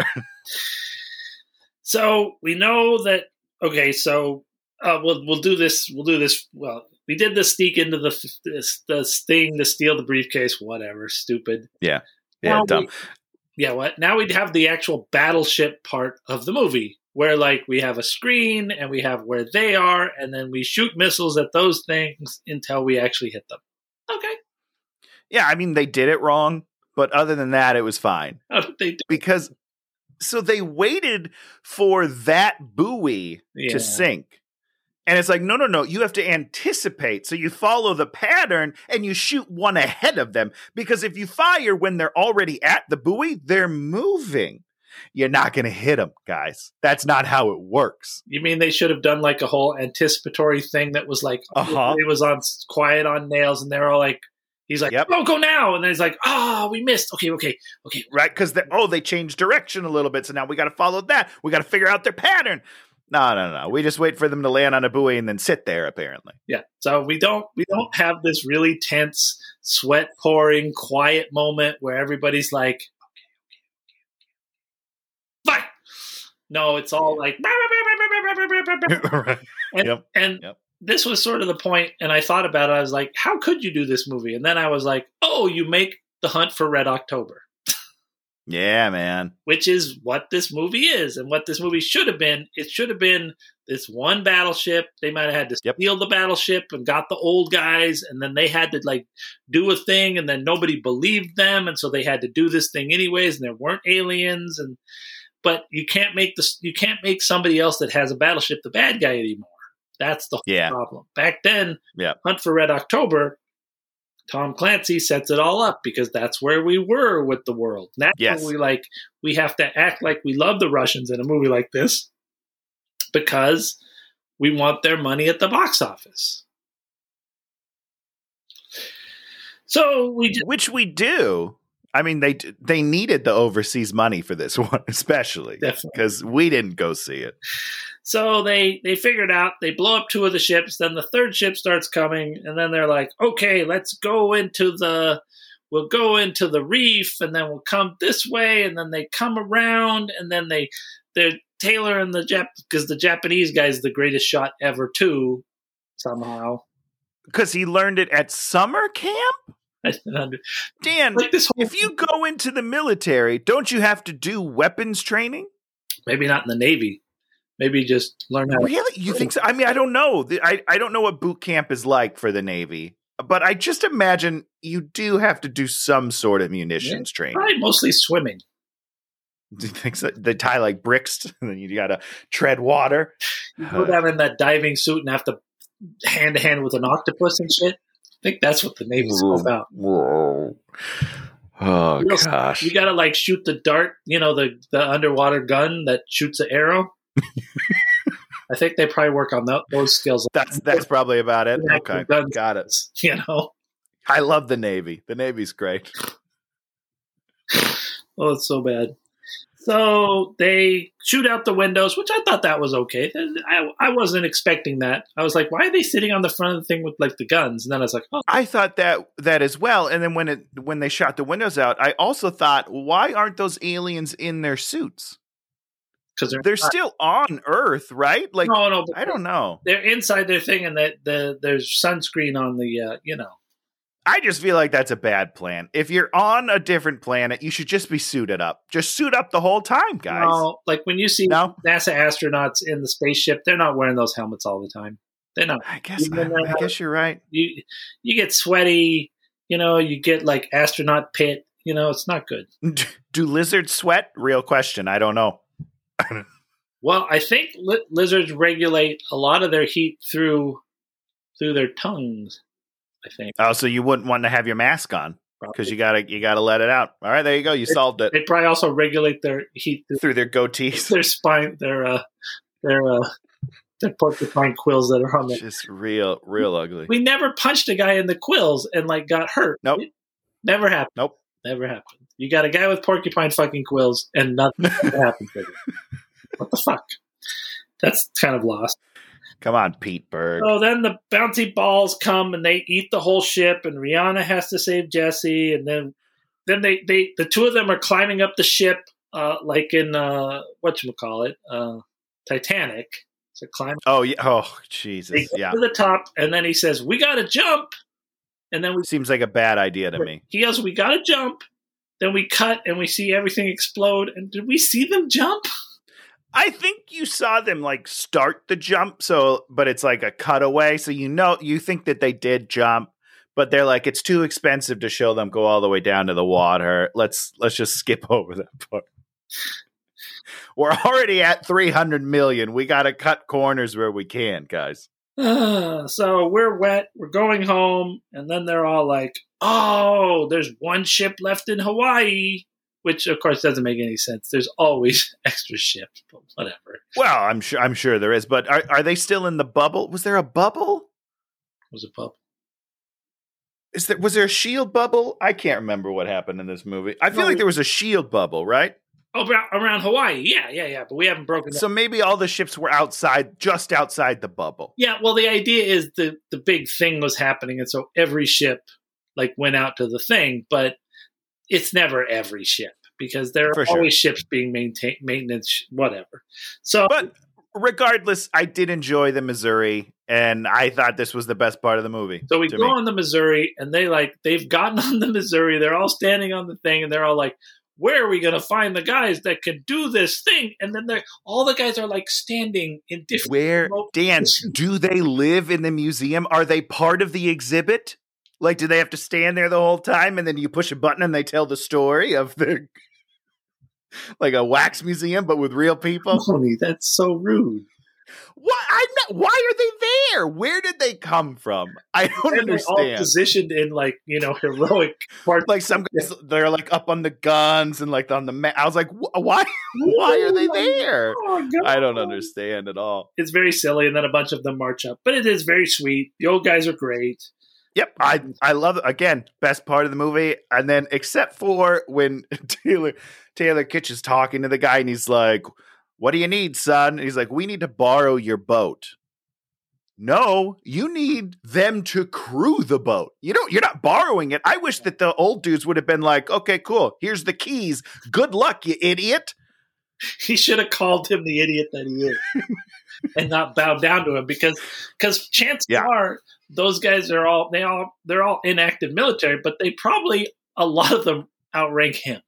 so we know that. Okay, so uh, we'll we'll do this. We'll do this. Well, we did the sneak into the this, the thing to steal the briefcase. Whatever, stupid. Yeah, yeah, now dumb. We, yeah, what? Now we'd have the actual battleship part of the movie, where like we have a screen and we have where they are, and then we shoot missiles at those things until we actually hit them. Okay. Yeah, I mean they did it wrong, but other than that, it was fine. How did they do? Because so they waited for that buoy yeah. to sink and it's like, no, no, no, you have to anticipate. So you follow the pattern and you shoot one ahead of them. Because if you fire when they're already at the buoy, they're moving. You're not going to hit them, guys. That's not how it works. You mean they should have done like a whole anticipatory thing that was like, uh-huh. it was on quiet on nails and they're all like, He's like, yep. "Oh, go now!" And then he's like, "Ah, oh, we missed. Okay, okay, okay." Right? Because oh, they changed direction a little bit, so now we got to follow that. We got to figure out their pattern. No, no, no. We just wait for them to land on a buoy and then sit there. Apparently, yeah. So we don't we don't have this really tense, sweat pouring, quiet moment where everybody's like, okay, okay, okay, okay. No, it's all like, and, yep. and yep. this was sort of the point. And I thought about it. I was like, how could you do this movie? And then I was like, oh, you make the Hunt for Red October. Yeah, man. Which is what this movie is and what this movie should have been. It should have been this one battleship. They might have had to yep. steal the battleship and got the old guys, and then they had to like do a thing, and then nobody believed them, and so they had to do this thing anyways, and there weren't aliens, and but you can't make this you can't make somebody else that has a battleship the bad guy anymore. That's the yeah. problem. Back then, yeah. Hunt for Red October, Tom Clancy sets it all up because that's where we were with the world. Now yes. we like we have to act like we love the Russians in a movie like this because we want their money at the box office. So we just, which we do. I mean, they they needed the overseas money for this one, especially because we didn't go see it. So they they figured out they blow up two of the ships. Then the third ship starts coming, and then they're like, "Okay, let's go into the." We'll go into the reef and then we'll come this way and then they come around and then they they're Taylor and the Jap because the Japanese guy's the greatest shot ever too somehow because he learned it at summer camp. Dan, like this if you go into the military, don't you have to do weapons training? Maybe not in the Navy maybe just learn how. Really, you think so? I mean, I don't know. I I don't know what boot camp is like for the Navy. but I just imagine you do have to do some sort of munitions training. Probably mostly swimming. Do you think so? They tie like bricks, and then you got to tread water. You go down in that diving suit and have to hand to hand with an octopus and shit. I think that's what the Navy's all about. Whoa. Oh You know, oh, gosh. You got to like shoot the dart, you know, the the underwater gun that shoots an arrow. I think they probably work on tho- those skills. That's that's probably about it. Yeah, Okay, guns. got it. You know, I love the Navy. The Navy's great. oh, it's so bad. So they shoot out the windows, which I thought that was okay. I, I wasn't expecting that. I was like, why are they sitting on the front of the thing with like the guns? And then I was like, oh, I thought that that as well. And then when it when they shot the windows out, I also thought, why aren't those aliens in their suits? Because they're They're still on Earth, right? Like no, no. I don't know. They're inside their thing, and that the there's sunscreen on the uh, you know. I just feel like that's a bad plan. If you're on a different planet, you should just be suited up. Just suit up the whole time, guys. No, like when you see No? NASA astronauts in the spaceship, they're not wearing those helmets all the time. They're not. I guess Even, I, I guess you're right. You you get sweaty. You know, you get like astronaut pit. You know, it's not good. Do lizards sweat? Real question. I don't know. Well, I think li- lizards regulate a lot of their heat through through their tongues. I think Oh, so you wouldn't want to have your mask on because you gotta you gotta let it out. All right, there you go. You solved it they probably also regulate their heat through through their goatees. their spine, their uh, their uh, their porcupine quills that are on there. Just real, real ugly. We never punched a guy in the quills and like got hurt. Nope. It never happened. Nope. Never happened. You got a guy with porcupine fucking quills and nothing happened to him. What the fuck? That's kind of lost. Come on, Pete Berg. So then the bouncy balls come and they eat the whole ship, and Rihanna has to save Jesse, and then then they, they the two of them are climbing up the ship, uh, like in uh, what you call it, uh, Titanic. So climb Oh yeah. Oh Jesus. Yeah. to the top, and then he says, "We got to jump," and then we Seems like a bad idea to me. he goes, "We got to jump." Then we cut and we see everything explode. And did we see them jump? I think you saw them like start the jump, so but it's like a cutaway, so you know you think that they did jump, but they're like it's too expensive to show them go all the way down to the water. Let's let's just skip over that part. We're already at 300 million. We got to cut corners where we can, guys. So we're wet. We're going home, and then they're all like, "Oh, there's one ship left in Hawaii," which of course doesn't make any sense. There's always extra ships, but whatever. Well, I'm sure I'm sure there is, but are are they still in the bubble? Was there a bubble? was a pup. Is there was there a shield bubble? I can't remember what happened in this movie. I feel No. like there was a shield bubble, right? Oh, around, around Hawaii, yeah, yeah, yeah. But we haven't broken. So maybe all the ships were outside, just outside the bubble. Yeah, well, the idea is the the big thing was happening, and so every ship like went out to the thing, but it's never every ship because there are For sure. always ships being maintained, maintenance, whatever. So But regardless, I did enjoy the Missouri, and I thought this was the best part of the movie. So we go me. on the Missouri, and they like they've gotten on the Missouri. They're all standing on the thing, and they're all like, "Where are we going to find the guys that can do this thing?" And then they're all the guys are like standing in different. Where Dan? Do they live in the museum? Are they part of the exhibit? Like, do they have to stand there the whole time, and then you push a button and they tell the story of the like a wax museum, but with real people? Tony, that's so rude. What? I'm not. Why are they there? Where did they come from? I don't And understand. positioned in like you know heroic parts. Like some guys, they're like up on the guns and like on the. Ma- I was like, why? Why are they oh there? Oh. I don't understand at all. It's very silly, and then a bunch of them march up, but it is very sweet. The old guys are great. Yep, I I love it. Again, best part of the movie, and then except for when Taylor Taylor Kitsch is talking to the guy, and he's like, "What do you need, son?" And he's like, "We need to borrow your boat." No, you need them to crew the boat. You don't. You're not borrowing it. I wish that the old dudes would have been like, "Okay, cool. Here's the keys. Good luck, you idiot." He should have called him the idiot that he is, and not bowed down to him because because chances Yeah. are those guys are all they all they're all inactive military, but they probably a lot of them outrank him.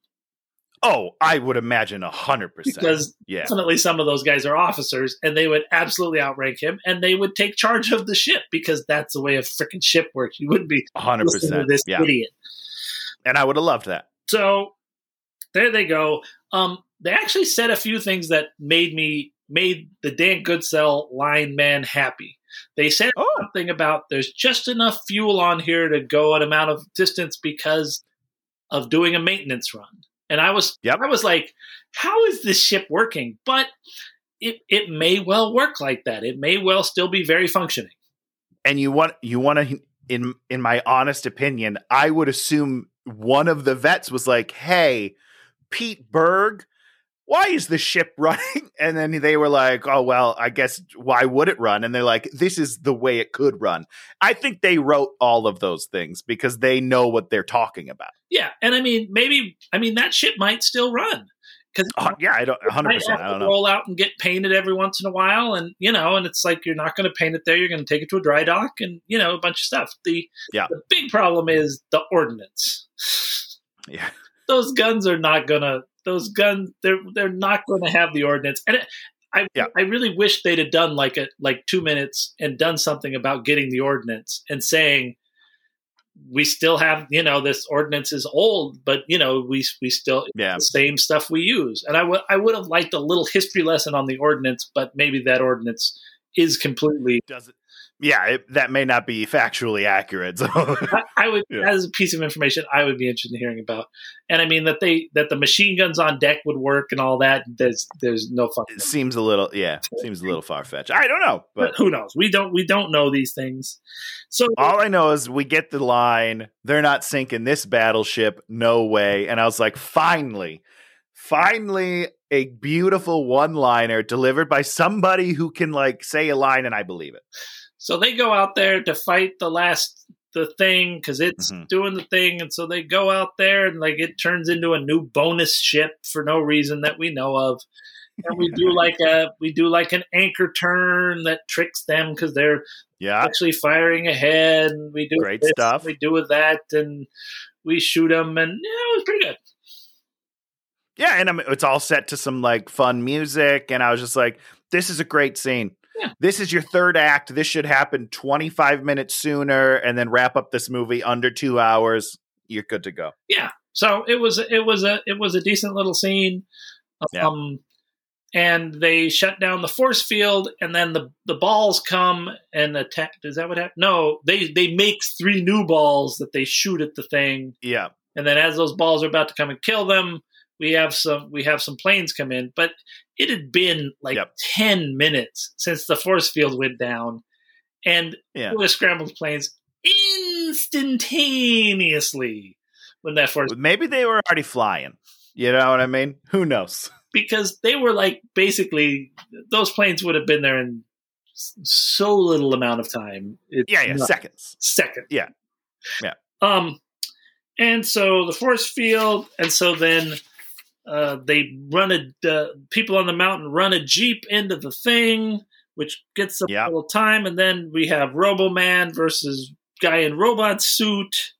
Oh, I would imagine a hundred percent. because Yeah, definitely some of those guys are officers, and they would absolutely outrank him, and they would take charge of the ship because that's the way a freaking ship works. You wouldn't be a hundred percent. this Yeah, idiot. and I would have loved that. So there they go. Um, they actually said a few things that made me made the Dan Goodsell line man happy. They said Oh, something about there's just enough fuel on here to go an amount of distance because of doing a maintenance run. And I was Yep. I was like, how is this ship working? But it it may well work like that. It may well still be very functioning. and you want you want to in in my honest opinion, I would assume one of the vets was like, "Hey, Pete Berg, why is the ship running?" And then they were like, "Oh well, I guess why would it run?" And they're like, "This is the way it could run." I think they wrote all of those things because they know what they're talking about. Yeah, and I mean maybe I mean that ship might still run because Uh, yeah, I don't 100%. might have I don't know. roll out and get painted every once in a while, and you know, and it's like you're not going to paint it there. You're going to take it to a dry dock, and you know, a bunch of stuff. The Yeah. the big problem is the ordnance. Yeah. Those guns are not gonna. Those guns, they're they're not going to have the ordnance and it, I Yeah. I really wish they'd have done like a like two minutes and done something about getting the ordnance and saying we still have you know this ordnance is old, but you know we we still Yeah. the same stuff we use. And I would I would have liked a little history lesson on the ordnance, but maybe that ordnance is completely. Does it Yeah, it, that may not be factually accurate. So I, I would Yeah. as a piece of information I would be interested in hearing about. And I mean that they that the machine guns on deck would work and all that. There's there's no fun. it seems a little yeah, seems a little far fetched. I don't know, but But who knows? We don't we don't know these things. So All I know is we get the line, they're not sinking this battleship, no way. And I was like, finally, finally, a beautiful one liner delivered by somebody who can like say a line and I believe it. So they go out there to fight the last the thing because it's Mhm. doing the thing, and so they go out there and like it turns into a new bonus ship for no reason that we know of. And we do like a we do like an anchor turn that tricks them because they're Yeah. actually firing ahead. And we do Great this, stuff. We do with that, and we shoot them, and yeah, it was pretty good. Yeah. And I mean, it's all set to some like fun music. And I was just like, this is a great scene. Yeah. This is your third act. This should happen 25 minutes sooner and then wrap up this movie under two hours. You're good to go. yeah so it was it was a it was a decent little scene Yeah. um and they shut down the force field and then the the balls come and attack is that what happened no they they make three new balls that they shoot at the thing Yeah. and then as those balls are about to come and kill them we have some we have some planes come in but it had been like Yep. 10 minutes since the force field went down and Yeah. would have scrambled planes instantaneously when that force Maybe they were already flying. You know what I mean? Who knows? because they were like basically those planes would have been there in so little amount of time. It's Yeah, yeah, seconds. second. Yeah. Yeah. Um, and so the force field, and so then uh, they run a uh, people on the mountain run a jeep into the thing, which gets a Yeah. little time, and then we have Robo Man versus guy in robot suit.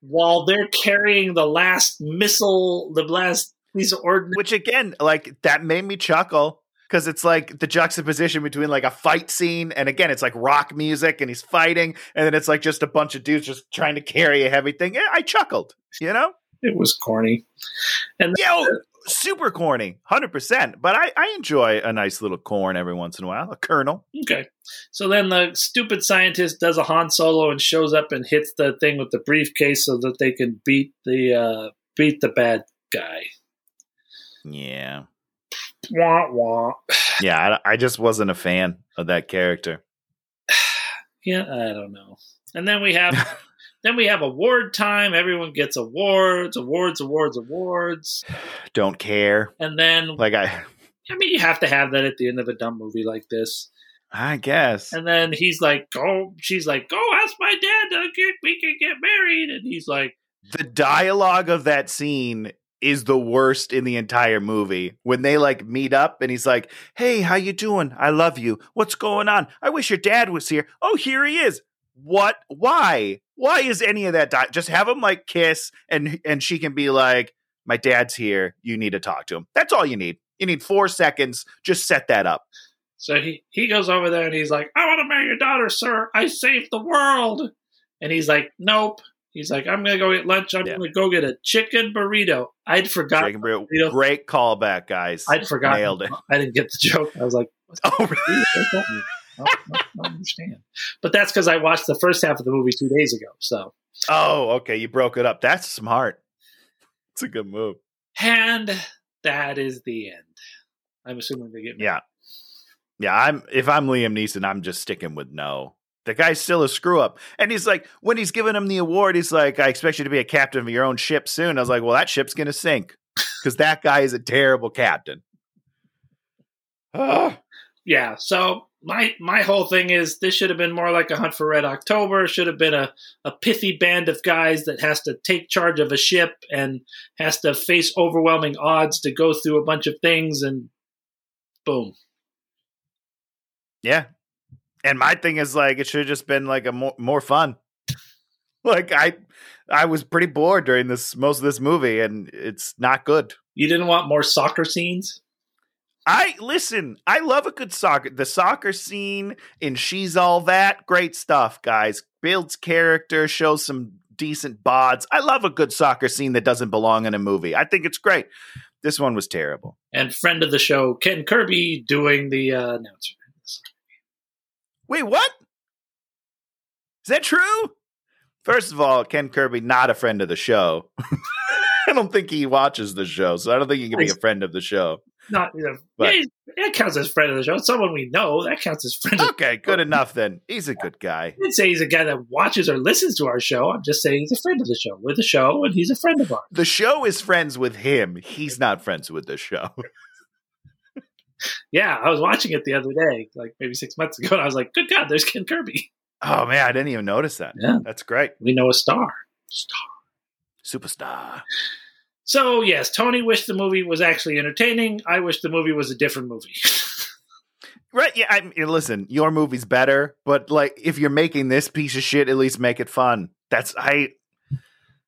While they're carrying the last missile, the last piece of ordnance. Which again, like that made me chuckle because it's like the juxtaposition between like a fight scene and again, it's like rock music and he's fighting, and then it's like just a bunch of dudes just trying to carry a heavy thing. Yeah, I chuckled, you know? It was corny. And Yeah, oh, super corny, hundred percent. But I, I enjoy a nice little corn every once in a while, a kernel. Okay. So then the stupid scientist does a Han Solo and shows up and hits the thing with the briefcase so that they can beat the uh, beat the bad guy. Yeah, Wah wah. yeah. I, I just wasn't a fan of that character. Yeah, I don't know. And then we have then we have award time. Everyone gets awards, awards, awards, awards. Don't care. And then Like I, I mean you have to have that at the end of a dumb movie like this. I guess. And then he's like, "Go." She's like, "Go ask my dad to get we can get married." And he's like, the dialogue of that scene is the worst in the entire movie when they like meet up and he's like hey how you doing i love you what's going on i wish your dad was here oh here he is what why why is any of that di- just have him like kiss and and she can be like my dad's here. You need to talk to him. That's all you need. You need four seconds. Just set that up. So he, he goes over there and he's like, I want to marry your daughter, sir. I saved the world. And he's like, Nope. He's like, I'm going to go get lunch. I'm Yeah. going to go get a chicken burrito. I'd forgotten. Chicken burrito. burrito. Great callback, guys. I'd forgotten. Nailed it. I didn't get the joke. I was like, Oh, What does that mean? I don't, don't understand. But that's because I watched the first half of the movie two days ago. So, oh, okay. You broke it up. That's smart. It's a good move. and that is the end. I'm assuming they get me. Yeah. Yeah, I'm if I'm Liam Neeson, I'm just sticking with no. The guy's still a screw up. And he's like, when he's giving him the award, he's like, I expect you to be a captain of your own ship soon. I was like, well, that ship's gonna sink. Because that guy is a terrible captain. Ah. yeah so my my whole thing is this should have been more like a hunt for red october should have been a, a pithy band of guys that has to take charge of a ship and has to face overwhelming odds to go through a bunch of things and boom yeah. And my thing is like, it should have just been like a more more fun. like I I was pretty bored during this most of this movie, and it's not good. you didn't want more soccer scenes I listen. I love a good soccer. The soccer scene in She's All That, great stuff, guys. Builds character, shows some decent bods. I love a good soccer scene that doesn't belong in a movie. I think it's great. This one was terrible. and friend of the show ken kirby doing the uh, announcer Wait, what? Is that true? First of all, Ken Kirby not a friend of the show. I don't think he watches the show, so I don't think he can be a friend of the show. Not you know, But- yeah, that counts as friend of the show someone we know that counts as friend of Okay, good enough then. He's a good guy. I didn't say he's a guy that watches or listens to our show. I'm just saying he's a friend of the show. We're the show, and he's a friend of ours. The show is friends with him. He's not friends with the show. Yeah, I was watching it the other day, like maybe six months ago, and I was like, "Good God, there's Ken Kirby." Oh man, I didn't even notice that. Yeah. That's great. We know a star. Star. Superstar. So yes, Tony wished the movie was actually entertaining. I wish the movie was a different movie. Right? Yeah. I mean, listen, your movie's better, but like, if you're making this piece of shit, at least make it fun. That's I.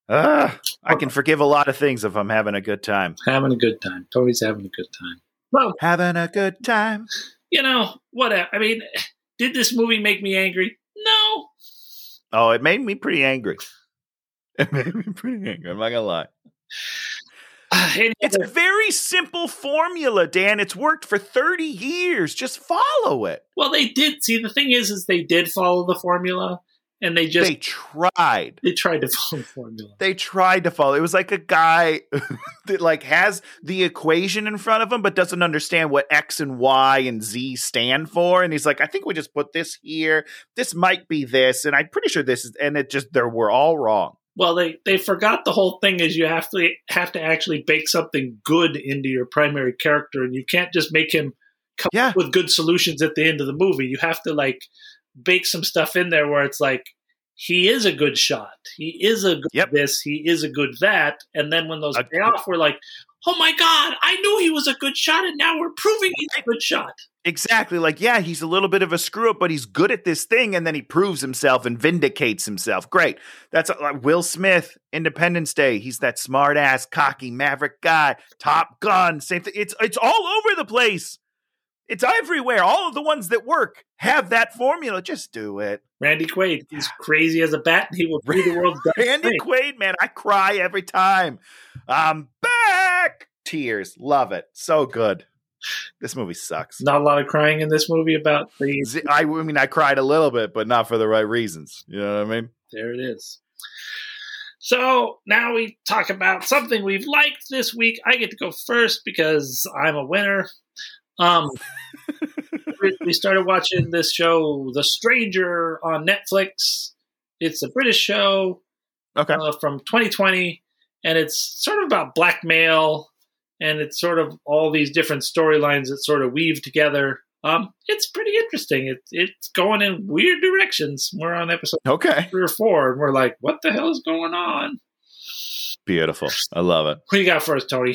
Uh, I can forgive a lot of things if I'm having a good time. having a good time. Tony's having a good time. Well, Having a good time. you know what? I mean, did this movie make me angry? No. Oh, it made me pretty angry. It made me pretty angry. I'm not gonna lie. It's a very simple formula, Dan. It's worked for 30 years. Just follow it. well, they did. See, the thing is, is they did follow the formula, and they just they tried. they tried to follow the formula. They tried to follow. It was like a guy that like has the equation in front of him, but doesn't understand what X and Y and Z stand for. And he's like, I think we just put this here. This might be this, and I'm pretty sure this is. And it just there we're all wrong. Well, they they forgot the whole thing is you have to have to actually bake something good into your primary character, and you can't just make him come Yeah. up with good solutions at the end of the movie. You have to like bake some stuff in there where it's like he is a good shot, he is a good Yep. this, he is a good that, and then when those A- pay off, we're like, oh my god, I knew he was a good shot, and now we're proving he's a good shot. Exactly. Like, yeah, he's a little bit of a screw up, but he's good at this thing, and then he proves himself and vindicates himself. Great. That's uh, like Will Smith, Independence Day. He's that smart ass, cocky, maverick guy. Top Gun, same thing. It's it's all over the place. It's everywhere. All of the ones that work have that formula. Just do it. Randy Quaid, he's crazy as a bat, and he will do the world's best. Randy. Quaid, man, I cry every time. I'm back. Tears. Love it. So good. This movie sucks. Not a lot of crying in this movie about the I, mean, I cried a little bit, but not for the right reasons. You know what I mean? There it is. So now we talk about something we've liked this week. I get to go first because I'm a winner. Um, we- we started watching this show, The Stranger, on Netflix. It's a British show Okay. uh, from 2020, and it's sort of about blackmail, and it's sort of all these different storylines that sort of weave together. Um, it's pretty interesting. It, it's going in weird directions. We're on episode Okay. three or four, and we're like, what the hell is going on? Beautiful. I love it. What do you got first, Tony?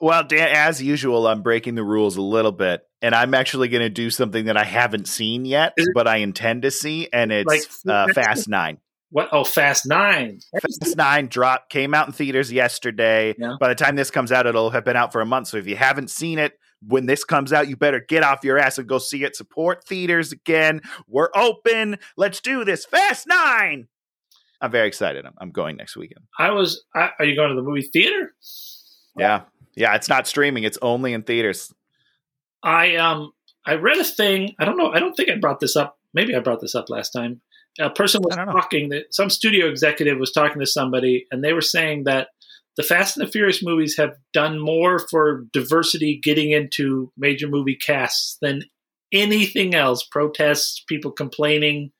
Well, Dan, as usual, I'm breaking the rules a little bit, and I'm actually going to do something that I haven't seen yet, but I intend to see, and it's Like, uh, Fast Nine. What? Oh, Fast Nine. Fast Nine drop came out in theaters yesterday. Yeah. By the time this comes out, it'll have been out for a month. So if you haven't seen it when this comes out, you better get off your ass and go see it. Support theaters again. We're open. Let's do this. Fast Nine. I'm very excited. I'm, I'm going next weekend. I was. I, are you going to the movie theater? Yeah, yeah. It's not streaming. It's only in theaters. I um. I read a thing. I don't know. I don't think I brought this up. Maybe I brought this up last time. A person was I don't know. talking that some studio executive was talking to somebody, and they were saying that the Fast and the Furious movies have done more for diversity getting into major movie casts than anything else. Protests, people complaining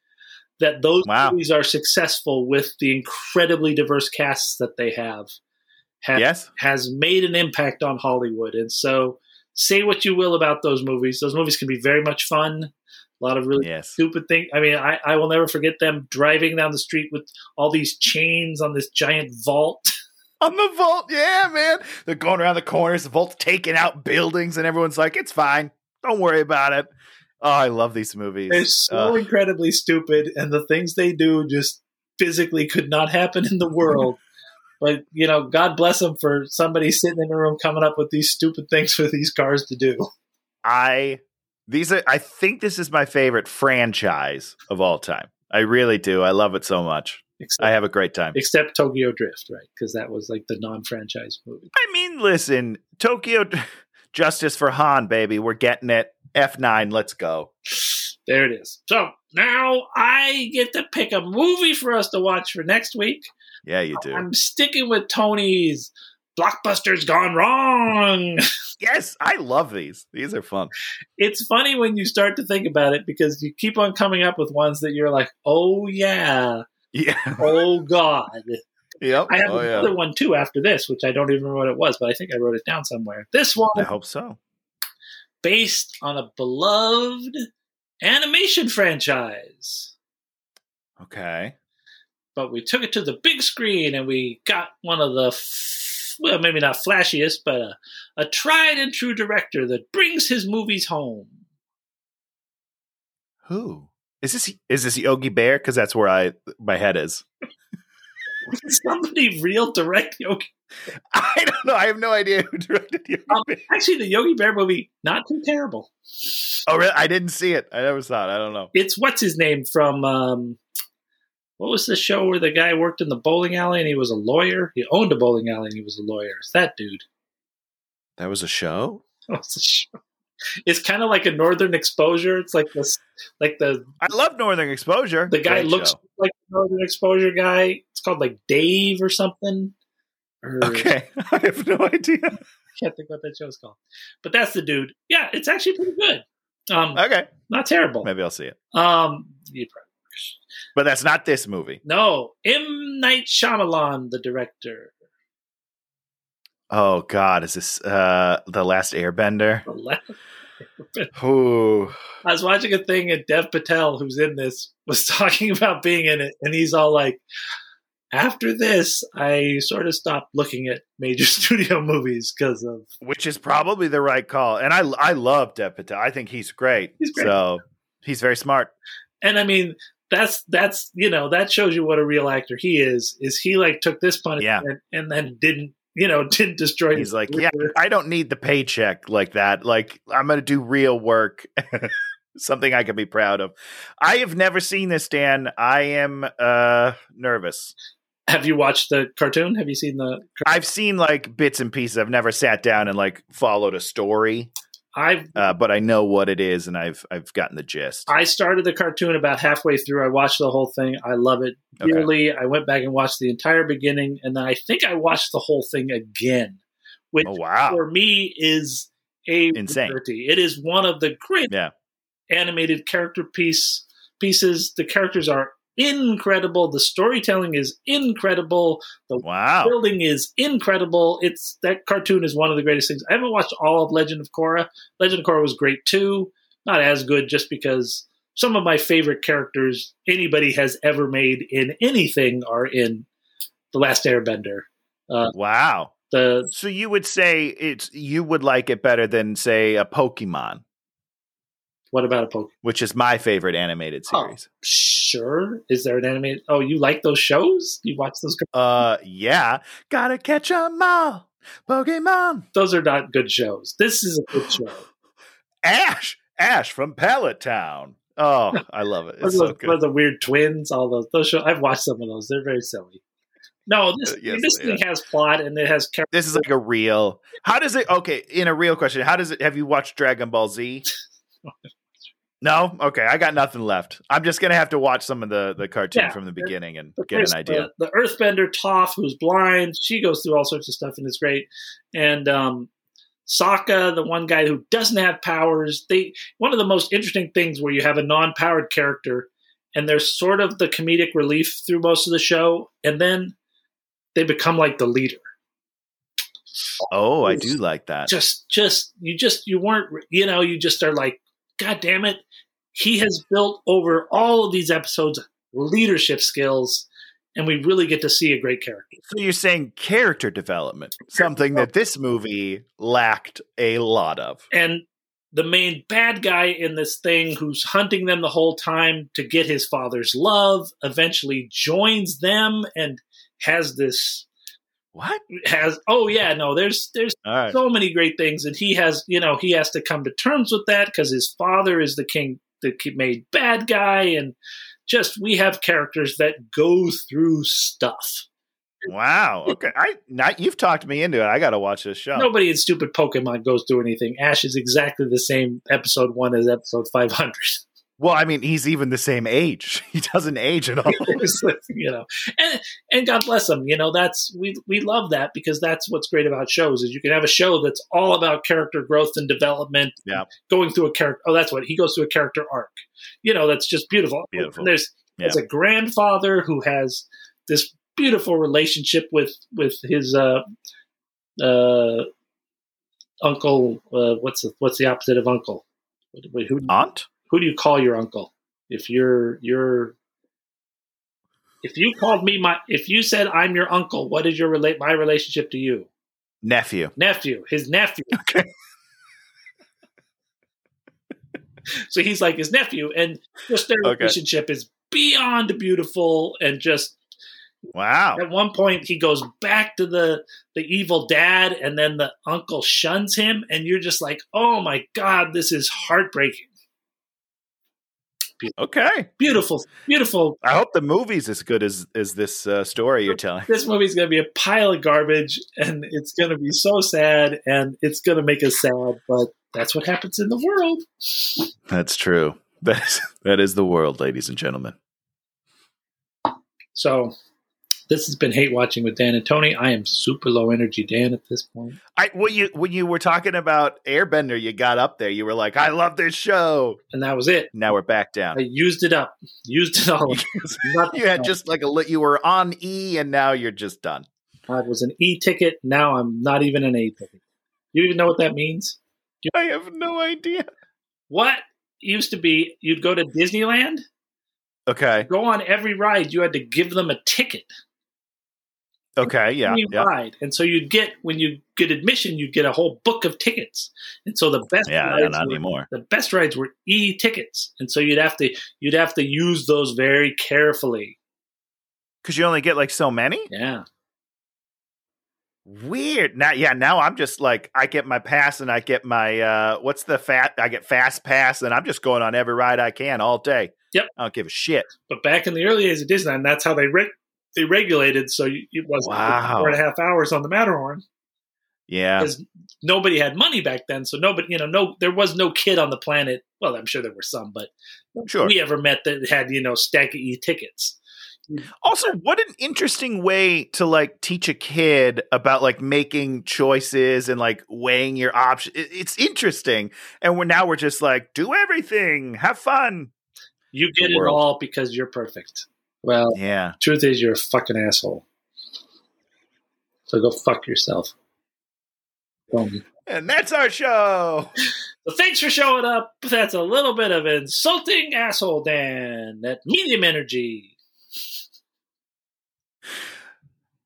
that those Wow. movies are successful with the incredibly diverse casts that they have. Have Yes. has made an impact on Hollywood. And so, say what you will about those movies. Those movies can be very much fun. A lot of really Yes. stupid things. I mean, I, I will never forget them driving down the street with all these chains on this giant vault. On the vault, yeah, man. They're going around the corners. The vault's taking out buildings, and everyone's like, "It's fine. Don't worry about it." Oh, I love these movies. They're so Ugh. incredibly stupid, and the things they do just physically could not happen in the world. but you know, God bless them for somebody sitting in a room coming up with these stupid things for these cars to do. I these are. I think this is my favorite franchise of all time. I really do. I love it so much. Except, I have a great time. except Tokyo Drift, right? Because that was like the non-franchise movie. I mean, listen, Tokyo Justice for Han, baby. We're getting it. F nine. Let's go. There it is. So now I get to pick a movie for us to watch for next week. Yeah, you do. I'm sticking with Tony's Blockbusters Gone Wrong. yes, I love these. These are fun. It's funny when you start to think about it because you keep on coming up with ones that you're like, oh yeah, Yeah. oh god. yep. I have oh, yeah. another one too after this, which I don't even remember what it was, but I think I wrote it down somewhere. This one I hope so. based on a beloved animation franchise. Okay. but we took it to the big screen and we got one of the f- well maybe not flashiest but a, a tried and true director that brings his movies home Who is this? Is this Yogi Bear? Because that's where I my head is. somebody real direct yogi I don't know. I have no idea who directed Yogi Um, Bear. actually the yogi bear movie not too terrible Oh, really? I didn't see it. I never saw it. I don't know. it's what's his name from um what was the show where the guy worked in the bowling alley and he was a lawyer he owned a bowling alley and he was a lawyer it's that dude That was a show. What's the show? It's kind of like a northern exposure. It's like this, like the I love Northern Exposure. The guy Great looks show. like the Northern Exposure guy. It's called like Dave or something. Or Okay, I have no idea. I can't think what that show's called. But that's the dude. Yeah, it's actually pretty good. Um, Okay, not terrible. maybe I'll see it. Um, you probably, But that's not this movie. no, M Night Shyamalan, the director. Oh God, is this uh the Last Airbender? The left- Ooh. I was watching a thing and Dev Patel, who's in this, was talking about being in it, and he's all like, "After this, I sort of stopped looking at major studio movies because of which is probably the right call. And I I love Dev Patel. I think he's great. He's great. So he's very smart. and I mean that's that's you know that shows you what a real actor he is. Is he like took this punishment and then didn't you know didn't destroy? It? He's like, career. yeah, I don't need the paycheck like that. Like I'm gonna do real work. Something I can be proud of. I have never seen this, Dan. I am uh nervous. Have you watched the cartoon? Have you seen the? I've seen like bits and pieces. I've never sat down and like followed a story. I've Uh, but I know what it is and I've I've gotten the gist. I started the cartoon about halfway through. I watched the whole thing. I love it Okay. dearly. I went back and watched the entire beginning, and then I think I watched the whole thing again, which Oh wow. for me is a Insane. It is one of the great Yeah. animated character piece pieces. The characters are incredible. The storytelling is incredible. The Wow. building is incredible. It's that cartoon is one of the greatest things. I haven't watched all of Legend of Korra. Legend of Korra was great too. Not as good just because some of my favorite characters anybody has ever made in anything are in The Last Airbender. Uh, Wow. the So you would say it's you would like it better than say a Pokemon, what about a Pokemon? which is my favorite animated series. Oh. series. Sure. Is there an anime? Oh, you like those shows? You watch those? Uh, yeah. Gotta catch 'em all. Pokemon. Those are not good shows. This is a good show. Ash. Ash from Pallet Town. Oh, I love it. It's so good. are weird twins. All those those shows. I've watched some of those. They're very silly. No, this Uh, yes, this they thing has plot and it has character. This is like a real. How does it? Okay, in a real question, how does it? Have you watched Dragon Ball Z? No. Okay, I got nothing left. I'm just gonna have to watch some of the the cartoon Yeah, from the beginning and get an idea. The, the Earthbender Toph, who's blind, she goes through all sorts of stuff and it's great. And um, Sokka, the one guy who doesn't have powers, they one of the most interesting things where you have a non-powered character and they're sort of the comedic relief through most of the show, and then they become like the leader. Oh, I do like that. Just, just you just you weren't you know you just are like, God damn it, he has built over all of these episodes leadership skills, and we really get to see a great character. So you're saying character development, something that this movie lacked a lot of. and the main bad guy in this thing who's hunting them the whole time to get his father's love eventually joins them and has this What? has oh yeah no there's there's right. so many great things and he has you know he has to come to terms with that because his father is the king the made bad guy and just we have characters that go through stuff Wow. Okay. I not you've talked me into it. I got to watch this show. nobody in stupid pokemon goes through anything ash is exactly the same episode one as episode 500 Well, I mean, he's even the same age. He doesn't age at all. you know, and and God bless him. You know, that's we we love that because that's what's great about shows is you can have a show that's all about character growth and development. Yeah. going through a character. Oh, that's what he goes through a character arc. You know, that's just beautiful. Beautiful. And there's there's a grandfather who has this beautiful relationship with with his uh uh uncle. Uh, what's the what's the opposite of uncle? Wait, who Aunt? Who do you call your uncle if you're you're if you called me my if you said i'm your uncle what is your relate my relationship to you Nephew. nephew his nephew Okay. so he's like his nephew and just their Okay. relationship is beyond beautiful and just Wow. at one point he goes back to the the evil dad and then the uncle shuns him and you're just like oh my god this is heartbreaking Okay. beautiful beautiful I hope the movie's as good as as this uh, story you're telling. this movie's going to be a pile of garbage and it's going to be so sad and it's going to make us sad but that's what happens in the world That's true. That is that is the world, ladies and gentlemen. so this has been hate watching with dan and tony i am super low energy dan at this point I when you when you were talking about Airbender, you got up there. You were like, "I love this show." and that was it Now we're back down. i used it up used it all you had just like a you were on E, and now you're just done. i was an e ticket now i'm not even an a ticket you even know what that means I have no idea. what used to be you'd go to disneyland Okay. go on every ride you had to give them a ticket Okay. Yeah. Yeah. ride. And so you'd get when you get admission, you'd get a whole book of tickets. And so the best Yeah. rides Not were, anymore. the best rides were e tickets. And so you'd have to you'd have to use those very carefully. Because you only get like so many. Yeah. Weird. Now, yeah. Now I'm just like I get my pass and I get my uh what's the fat? I get fast pass and I'm just going on every ride I can all day. Yep. I don't give a shit. But back in the early days of Disneyland, that's how they re- they regulated. So it wasn't Wow. four and a half hours on the Matterhorn Yeah. because nobody had money back then. So nobody, you know, no, there was no kid on the planet. Well, I'm sure there were some, but Sure. we ever met that had you know stack of e tickets. Also, what an interesting way to like teach a kid about like making choices and like weighing your options. It's interesting, and we're now we're just like do everything, have fun. You get it all because you're perfect. Well, Yeah, truth is, you're a fucking asshole. So go fuck yourself. Um, and that's our show. So thanks for showing up. That's a little bit of insulting asshole, Dan. That medium energy.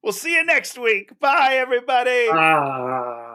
We'll see you next week. Bye, everybody. Ah.